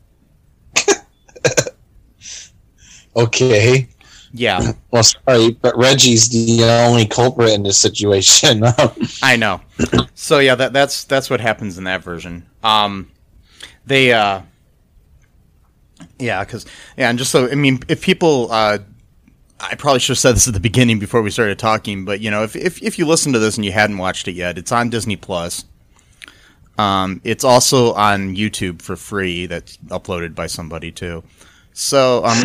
Okay. Yeah. [clears throat] Well, sorry, but Reggie's the only culprit in this situation. [laughs] I know. So yeah, that that's that's what happens in that version. Um, they uh, yeah, because yeah, and just so I mean, if people uh, I probably should have said this at the beginning before we started talking, but you know, if if if you listen to this and you hadn't watched it yet, it's on Disney Plus. Um, it's also on YouTube for free. That's uploaded by somebody too. So um,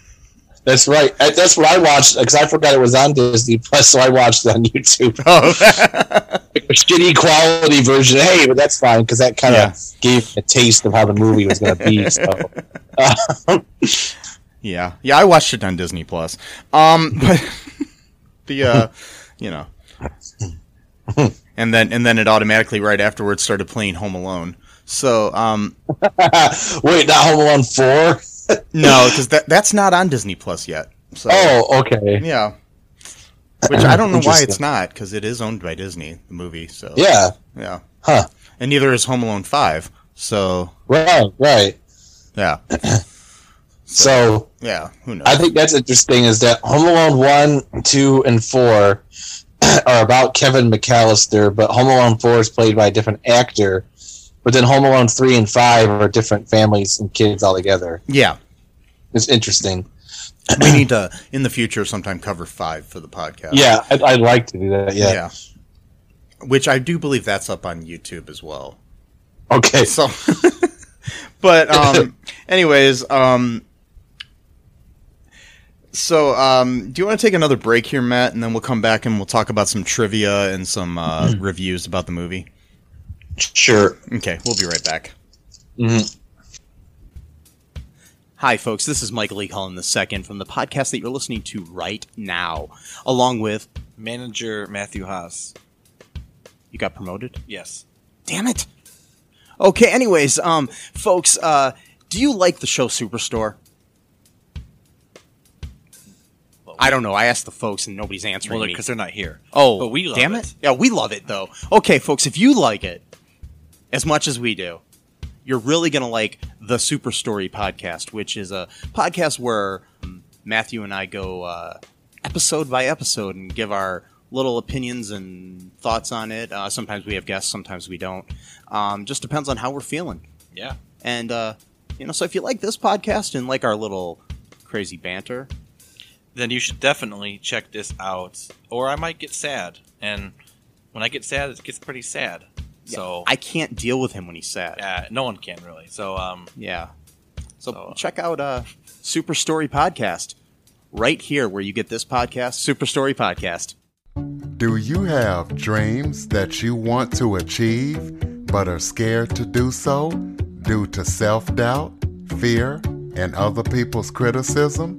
[laughs] that's right. That's what I watched because I forgot it was on Disney Plus, so I watched it on [laughs] YouTube. oh, [laughs] Like a shitty quality version. Hey, but that's fine because that kind of Yeah. gave a taste of how the movie was going to be. So, Yeah, yeah, I watched it on Disney Plus. Um, [laughs] but the uh, you know, [laughs] and then and then it automatically right afterwards started playing Home Alone. So um, [laughs] wait, not Home Alone four? no, because that that's not on Disney Plus yet. So Oh, okay. yeah, which I don't know why it's not because it is owned by Disney, the movie. So Yeah. yeah, Huh. and neither is Home Alone Five. So Right. Right. yeah, [clears throat] So yeah, who knows? I think that's interesting is that Home Alone one, two, and four [clears throat] are about Kevin McAllister, but Home Alone four is played by a different actor. But then Home Alone three and five are different families and kids all together. yeah, It's interesting. we need to in the future sometime cover five for the podcast. Yeah, I'd, I'd like to do that. Yeah. yeah. Which I do believe that's up on YouTube as well. Okay. So, [laughs] but um, [laughs] anyways, um, so um, do you want to take another break here, Matt, and then we'll come back and we'll talk about some trivia and some uh, reviews about the movie. Sure. Okay, we'll be right back. Mhm. Hi, folks. This is Michael E. Cullen II from the podcast that you're listening to right now, along with Manager Matthew Haas. you got promoted. Yes. Damn it. Okay. Anyways, um, folks, uh, do you like the show Superstore? I don't know. I asked the folks and nobody's answering Well, me. because they're not here. Oh, but we love damn it. it. Yeah, we love it though. Okay, folks, if you like it as much as we do, you're really gonna like the Super Story podcast, which is a podcast where Matthew and I go uh, episode by episode and give our little opinions and thoughts on it. Uh, sometimes we have guests, sometimes we don't. Um, just depends on how we're feeling. Yeah. And uh, you know, so if you like this podcast and like our little crazy banter, Then you should definitely check this out, or I might get sad. And when I get sad, it gets pretty sad. So I can't deal with him when he's sad. yeah, no one can really. So um, Yeah. So So- check out uh Super Story Podcast right here where you get this podcast, Super Story Podcast. Do you have dreams that you want to achieve? but are scared to do so due to self doubt, fear, and other people's criticism?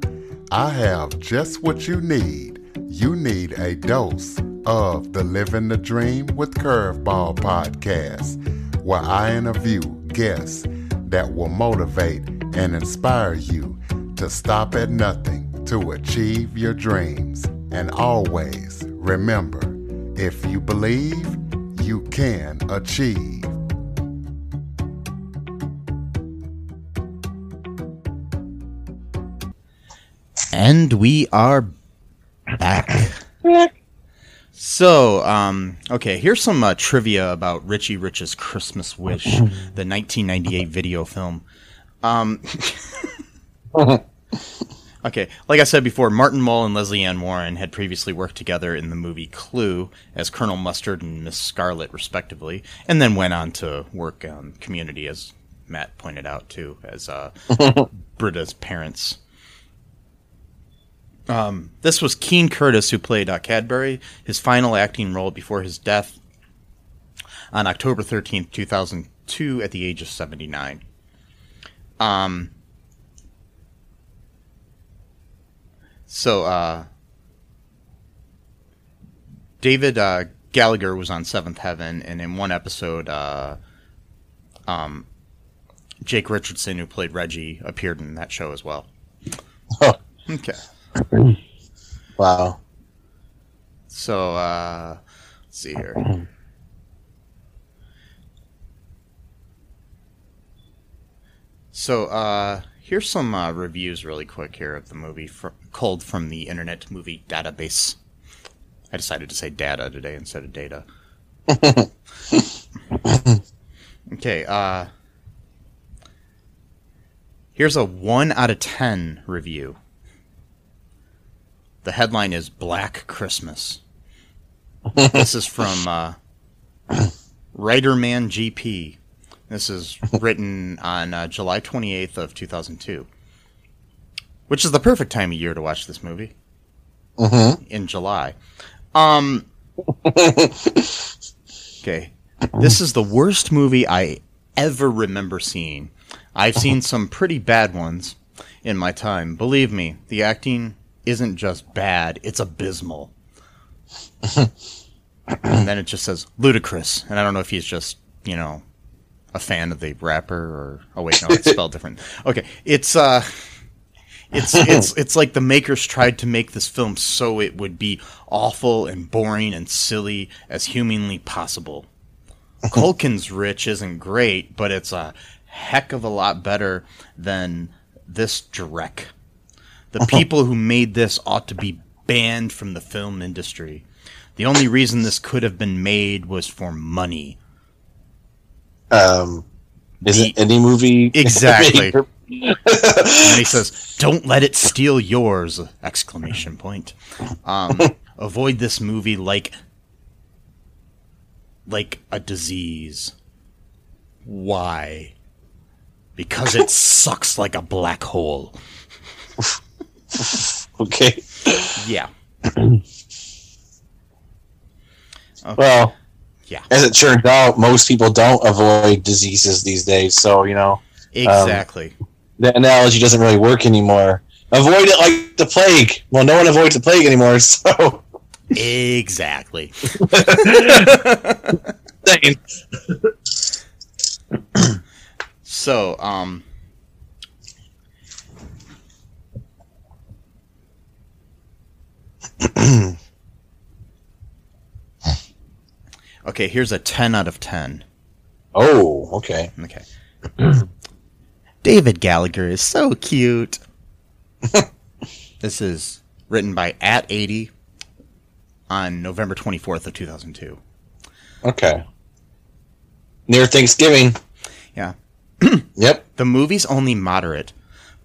I have just what you need. You need a dose of the Living the Dream with Curveball podcast, where I interview guests that will motivate and inspire you to stop at nothing to achieve your dreams. And always remember if you believe, you can achieve. And we are back. So, um, okay, here's some uh, trivia about Richie Rich's Christmas Wish, the 1998 video film. Um, [laughs] okay, like I said before, Martin Mull and Lesley Ann Warren had previously worked together in the movie Clue as Colonel Mustard and Miss Scarlet, respectively, and then went on to work on Community, as Matt pointed out, too, as uh, [laughs] Britta's parents. Um, this was Keene Curtis who played uh, Cadbury, his final acting role before his death on October 13th, 2002, at the age of 79. Um, so, uh, David uh, Gallagher was on Seventh Heaven, and in one episode, uh, um, Jake Richardson, who played Reggie, appeared in that show as well. Oh. Okay. [laughs] Wow. So, uh, let's see here. So, uh, here's some uh, reviews really quick here of the movie, fr- culled from the Internet Movie Database. I decided to say data today instead of data. [laughs] okay, uh, here's a 1 out of 10 review. The headline is Black Christmas. [laughs] this is from uh, Writerman GP. This is written on uh, July 28th of 2002, which is the perfect time of year to watch this movie. In July. Um. okay, this is the worst movie I ever remember seeing. I've seen some pretty bad ones in my time. Believe me, the acting isn't just bad, it's abysmal. [laughs] and then it just says ludicrous. And I don't know if he's just, you know, a fan of the rapper or oh wait, no, it's spelled different. Okay. It's uh it's [laughs] it's it's like the makers tried to make this film so it would be awful and boring and silly as humanly possible. Culkin's Rich isn't great, but it's a heck of a lot better than this dreck. The people who made this ought to be banned from the film industry. The only reason this could have been made was for money. Um, is The- it any movie? Exactly. [laughs] And he says, "Don't let it steal yours!" Exclamation point. Um, [laughs] avoid this movie like like a disease. Why? Because it [laughs] sucks like a black hole. [laughs] okay. Yeah. [clears throat] Well, Yeah. as it turns out, most people don't avoid diseases these days. So you know Exactly. the analogy doesn't really work anymore. Avoid it like the plague. Well, no one avoids the plague anymore. [laughs] So exactly. [laughs] So, um, [clears throat] okay, here's a 10 out of 10. Oh, okay. Okay. [clears throat] David Gallagher is so cute. [laughs] this is written by at 80 on November 24th of 2002. Okay. Near Thanksgiving. Yeah. [clears throat] Yep. The movie's only moderate,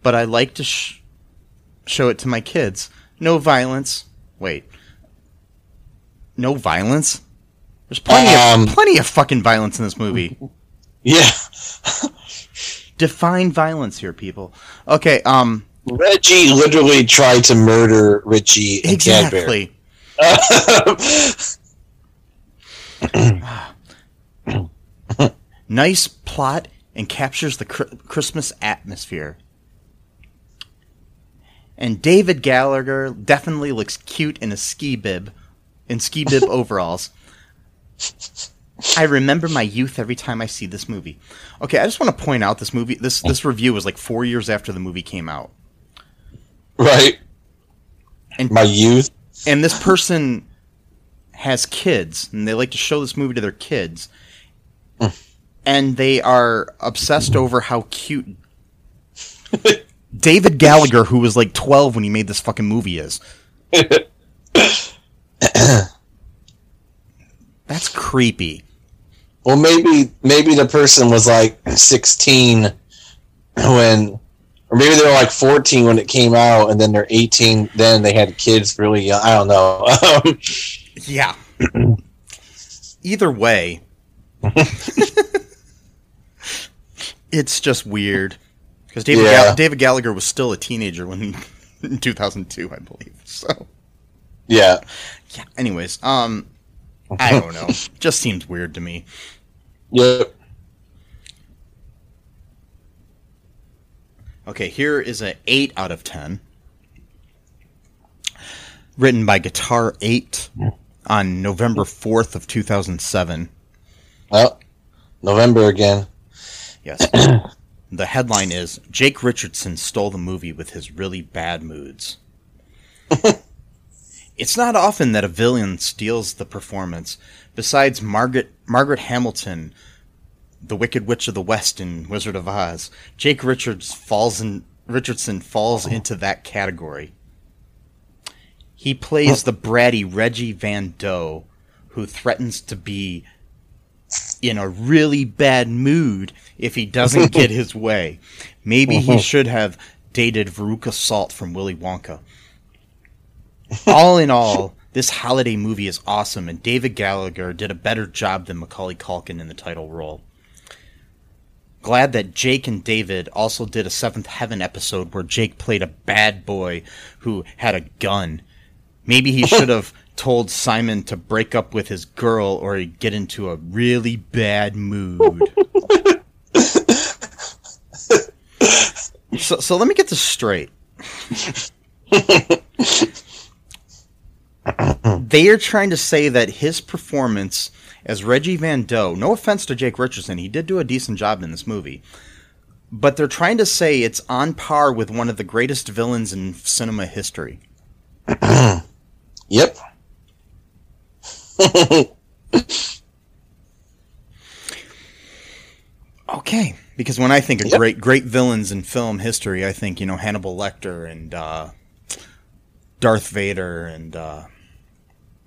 but I like to sh- show it to my kids. No violence. Wait. No violence? There's plenty Um. of plenty of fucking violence in this movie. [laughs] Yeah. [laughs] Define violence here, people. Okay, um Reggie literally tried to murder Richie and exactly. [laughs] Nice plot and captures the cr- Christmas atmosphere. And David Gallagher definitely looks cute in a ski bib, in ski bib [laughs] overalls. I remember my youth every time I see this movie. Okay, I just want to point out this movie. This this review was like four years after the movie came out, Right. And- my youth. and this person has kids, and they like to show this movie to their kids, mm. and they are obsessed over how cute [laughs] David Gallagher, who was like twelve when he made this fucking movie, is. [coughs] That's creepy. Well, maybe maybe the person was like 16 when, or maybe they were like 14 when it came out, and then they're 18. Then they had kids really young. I don't know. [laughs] Yeah. [coughs] Either way, [laughs] [laughs] it's just weird because David Yeah. Gall- David Gallagher was still a teenager when [laughs] in 2002, I believe. So yeah. yeah. Anyways, um, I don't know. [laughs] just seems weird to me. Yep. Okay, here is a eight out of ten. Written by Guitar Eight on November fourth of two thousand seven. Well, November again. Yes. [clears throat] the headline is Jake Richardson stole the movie with his really bad moods. [laughs] it's not often that a villain steals the performance. Besides Margaret Margaret Hamilton, the Wicked Witch of the West in Wizard of Oz, Jake Richards falls in Richardson falls oh. into that category. He plays oh. the bratty Reggie Van Dough, who threatens to be in a really bad mood if he doesn't [laughs] get his way. Maybe he uh-huh. should have dated Veruca Salt from Willy Wonka. All in all, this holiday movie is awesome, and David Gallagher did a better job than Macaulay Culkin in the title role. Glad that Jake and David also did a Seventh Heaven episode where Jake played a bad boy who had a gun. Maybe he [laughs] should have told Simon to break up with his girl or he'd get into a really bad mood. so, so let me get this straight. they are trying to say that his performance as Reggie Van Dough, no offense to Jake Richardson, he did do a decent job in this movie. But they're trying to say it's on par with one of the greatest villains in cinema history. [clears throat] Yep. [laughs] Okay, because when I think of Yep. great great villains in film history, I think you know Hannibal Lecter and uh, Darth Vader and uh,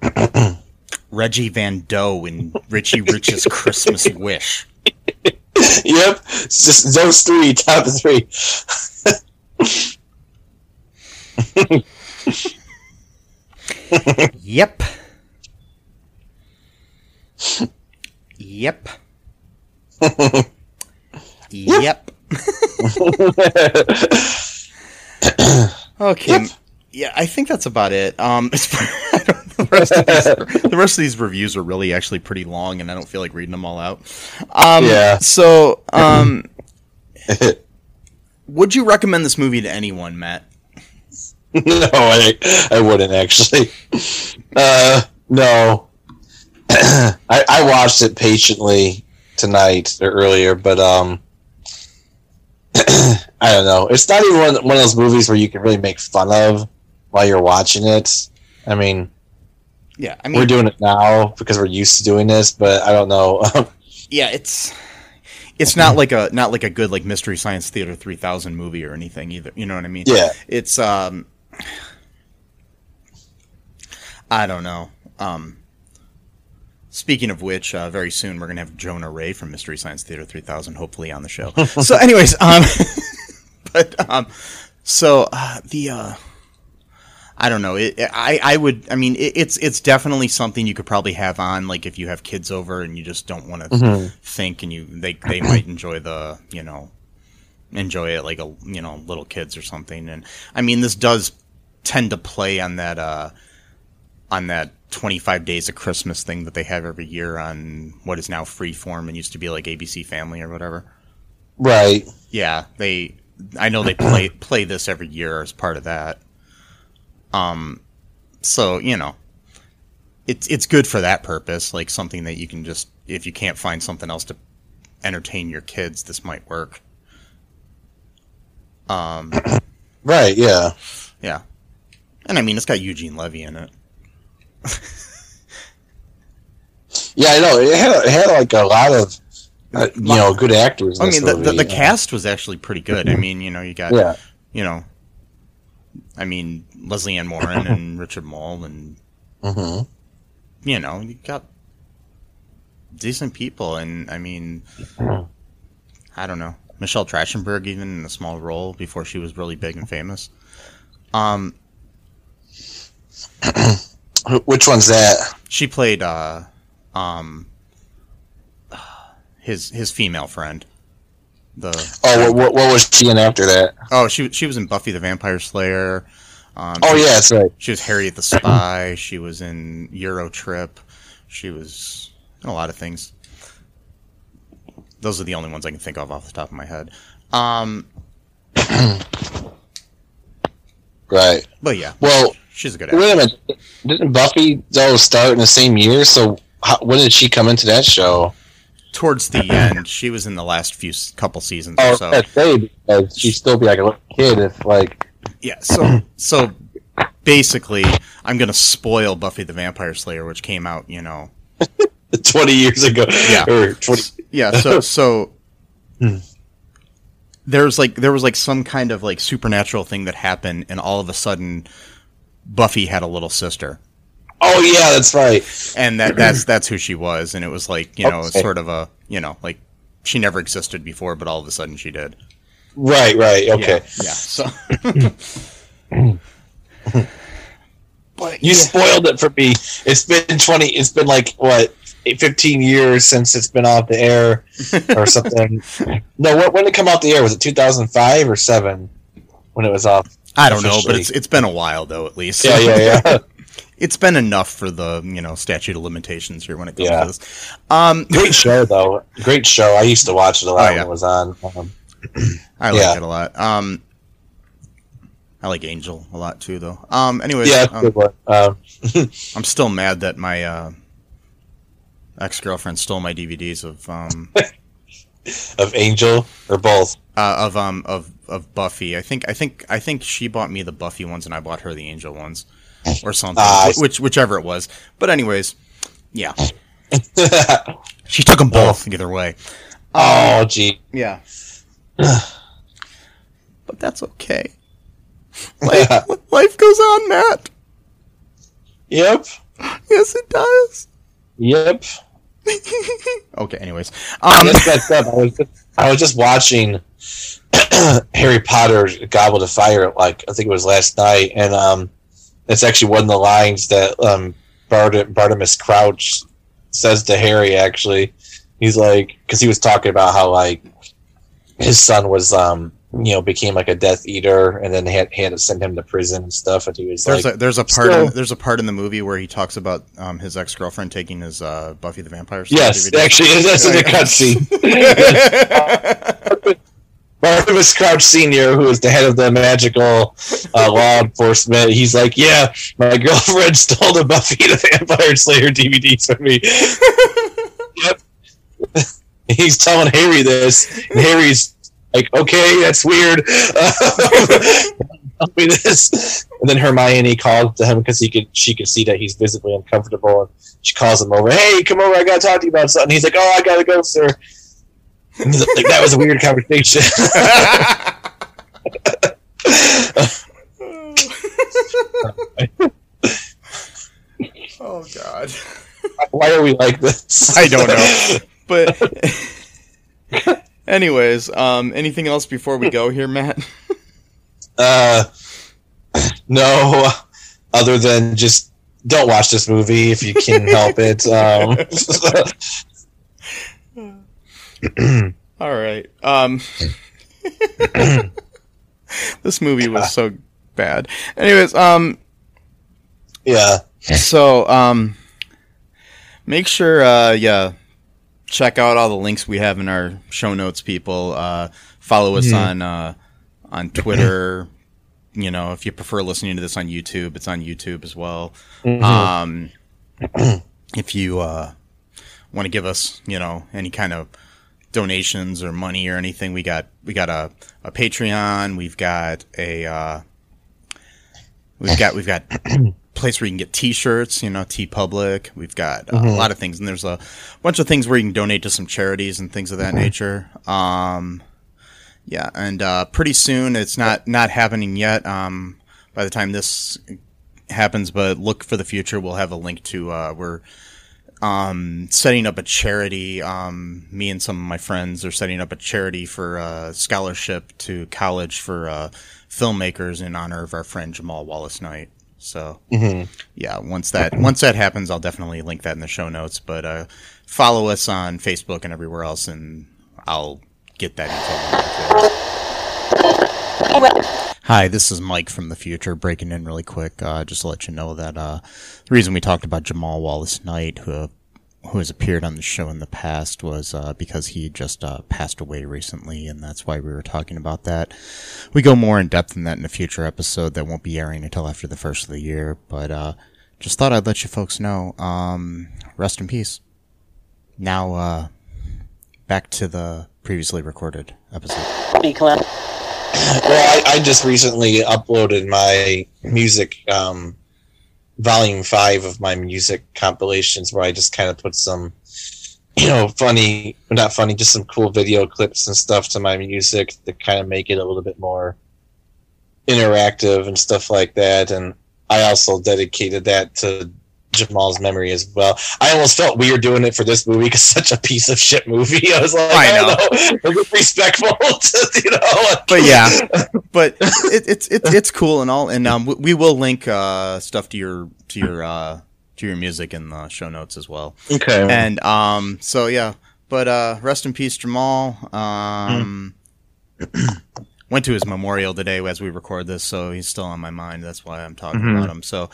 [clears throat] Reggie Van Dough in Richie Rich's Christmas Wish. [laughs] Yep. It's just those three, top three. [laughs] Yep. Yep. yep. [laughs] okay. Yeah, I think that's about it. Um, [laughs] the, rest of these, the rest of these reviews are really actually pretty long, and I don't feel like reading them all out. Um, Yeah. So, um, would you recommend this movie to anyone, Matt? [laughs] no, I, I wouldn't actually. Uh, no. I, I watched it patiently tonight or earlier, but um, [clears throat] I don't know. It's not even one, one of those movies where you can really make fun of while you're watching it. I mean, Yeah, I mean, we're doing it now because we're used to doing this, but I don't know. [laughs] yeah, it's it's not like a not like a good like Mystery Science Theater 3000 movie or anything either. You know what I mean? yeah, It's um I don't know. Um Speaking of which, uh, very soon we're gonna have Jonah Ray from Mystery Science Theater 3000 hopefully on the show. [laughs] so, anyways, um, [laughs] but um, so uh, the uh, I don't know. It, I I would. I mean, it, it's it's definitely something you could probably have on, like if you have kids over and you just don't want to think, and you they they might enjoy the you know enjoy it like a you know little kids or something. And I mean, this does tend to play on that uh on that 25 Days of Christmas thing that they have every year on what is now Freeform and used to be like ABC Family or whatever. Right. Yeah, they. I know they play [clears throat] play this every year as part of that. Um, so you know, it's it's good for that purpose. Like something that you can just if you can't find something else to entertain your kids, this might work. Um, [clears throat] Right. Yeah. yeah, and I mean it's got Eugene Levy in it. Yeah. I know. It had, it had like a lot of uh, you know good actors. In I mean, the, the, movie, the know. cast was actually pretty good. I mean, you know, you got Yeah. you know, I mean Lesley Ann Morin and [laughs] Richard Mole and hmm you know, you got decent people, and I mean, I don't know, Michelle Trachtenberg even in a small role before she was really big and famous. Um, [clears throat] Which one's that? she played uh, um, his his female friend. The Oh, what, what, was she in after that? oh, she she was in Buffy the Vampire Slayer. Um, Oh yeah, that's right. She was Harriet the Spy. She was in EuroTrip. She was in a lot of things. Those are the only ones I can think of off the top of my head. Um, [clears throat] Right. but yeah, Well, she's a good actor. wait a minute. Didn't Buffy though start in the same year? So how, when did she come into that show? Towards the end, she was in the last few couple seasons Oh, or so. that's say because she'd still be like a little kid if like. Yeah, so so basically, I'm gonna spoil Buffy the Vampire Slayer, which came out, you know, [laughs] 20 years ago. Yeah. Or 20. yeah so [laughs] so hmm. there's like there was like some kind of like supernatural thing that happened and all of a sudden buffy had a little sister Oh, yeah, that's right. and that that's that's who she was and it was like you know Okay. sort of a you know like she never existed before but all of a sudden she did Right, right. Okay. yeah, so but You spoiled it for me. It's been 20, it's been like, what, 15 years since it's been off the air or something. [laughs] no, when did it come out the air? Was it 2005 or 7 when it was off? I don't know but it's it's been a while though at least Yeah, yeah, yeah. [laughs] [laughs] it's been enough for the you know statute of limitations here when it comes Yeah. to this um [laughs] Great show, though. Great show. I used to watch it a lot Oh, when it was on. Um, [clears throat] I like Yeah. it a lot. Um, I like Angel a lot too, though. Um, anyways, yeah, um. Um, I'm still mad that my uh, ex girlfriend stole my DVDs of um of Angel or both. uh, of um of of Buffy. I think I think I think she bought me the Buffy ones and I bought her the Angel ones, or something. Wh- which whichever it was. But anyways, yeah, [laughs] she took them both either way. oh, gee. Yeah, [sighs] but that's okay. [laughs] Life, life goes on, Matt. Yep. Yes, it does. Yep. Okay. Anyways, um, That's messed up. I was just, I was just watching [clears throat] Harry Potter Goblet of Fire, like I think it was last night, and um, it's actually one of the lines that um, Bart- Bartemius Crouch says to Harry. Actually, he's like, because he was talking about how like his son was um, you know, became like a Death Eater, and then had had to send him to prison and stuff, and he was there's like, a there's a part still- in, there's a part in the movie where he talks about um, his ex girlfriend taking his uh, Buffy the Vampire. Slayer yes, DVD. actually, [laughs] that's in the cutscene. [laughs] [laughs] Barnabas Crouch Senior, who is the head of the magical uh, law enforcement, he's like, "Yeah, my girlfriend stole the Buffy the Vampire Slayer DVDs from me." yep. He's telling Harry this, and Harry's like, "Okay, that's weird." [laughs] Tell me this, and then Hermione calls to him because he could, she could see that he's visibly uncomfortable, and she calls him over. Hey, come over! I gotta talk to you about something. He's like, "Oh, I gotta go, sir." Like, that was a weird conversation. [laughs] oh God, Why are we like this? I don't know. But [laughs] anyways, um, anything else before we [laughs] go here, Matt? Uh, no, other than just don't watch this movie if you can help it. [laughs] Um, [clears throat] All right. Um, [laughs] this movie was so bad. Anyways, um, yeah, So, um, make sure, uh, yeah, check out all the links we have in our show notes, people. Uh, follow us on, uh, on Twitter. you know, if you prefer listening to this on YouTube, it's on YouTube as well. Um, [clears throat] if you, uh, want to give us, you know, any kind of donations or money or anything, we got, we got a, a Patreon. We've got a, uh, we've got, we've got [clears throat] place where you can get t-shirts, you know, TeePublic. We've got uh, a lot of things and there's a bunch of things where you can donate to some charities and things of that nature. Um, yeah, and uh, pretty soon it's not not happening yet. Um, by the time this happens, but look for the future. We'll have a link to uh, we're um, setting up a charity. Um, me and some of my friends are setting up a charity for uh, scholarship to college for uh, filmmakers in honor of our friend Jamal Wallace Knight. So yeah, once that once that happens, I'll definitely link that in the show notes. But uh, follow us on Facebook and everywhere else, and I'll get that info. Hi, this is Mike from the future, breaking in really quick, uh, just to let you know that uh, the reason we talked about Jamal Wallace Knight, who who has appeared on the show in the past, was uh, because he just uh, passed away recently, and that's why we were talking about that. We go more in depth in that in a future episode that won't be airing until after the first of the year, but uh, just thought I'd let you folks know. Um, rest in peace. Now, uh, back to the previously recorded episode. Well, I, I just recently uploaded my music um, volume five of my music compilations, where I just kind of put some, you know, funny, not funny, just some cool video clips and stuff to my music to kind of make it a little bit more interactive and stuff like that. And I also dedicated that to Jamal's memory as well. I almost felt weird doing it for this movie because such a piece of shit movie. [laughs] I was like, I I, know. don't know, [laughs] respectful [laughs] to you know. like- but yeah, but it, it's it's it's cool and all, and um, we, we will link uh stuff to your to your uh to your music in the show notes as well. Okay. And um, so yeah, but uh, rest in peace, Jamal. Um, [clears throat] went to his memorial today as we record this, so he's still on my mind. That's why I'm talking about him. So,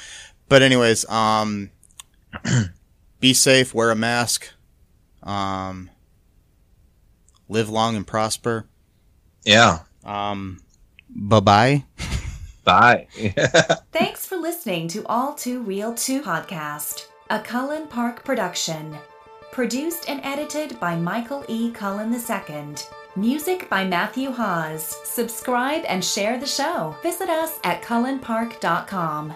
but anyways, um, [clears throat] be safe, wear a mask, um, live long and prosper. yeah. Um, bye bye. [laughs] Bye. Thanks for listening to All Too Real 2 podcast, a Cullen Park production. Produced and edited by Michael E. Cullen II. Music by Matthew Hawes. Subscribe and share the show. Visit us at cullenpark.com.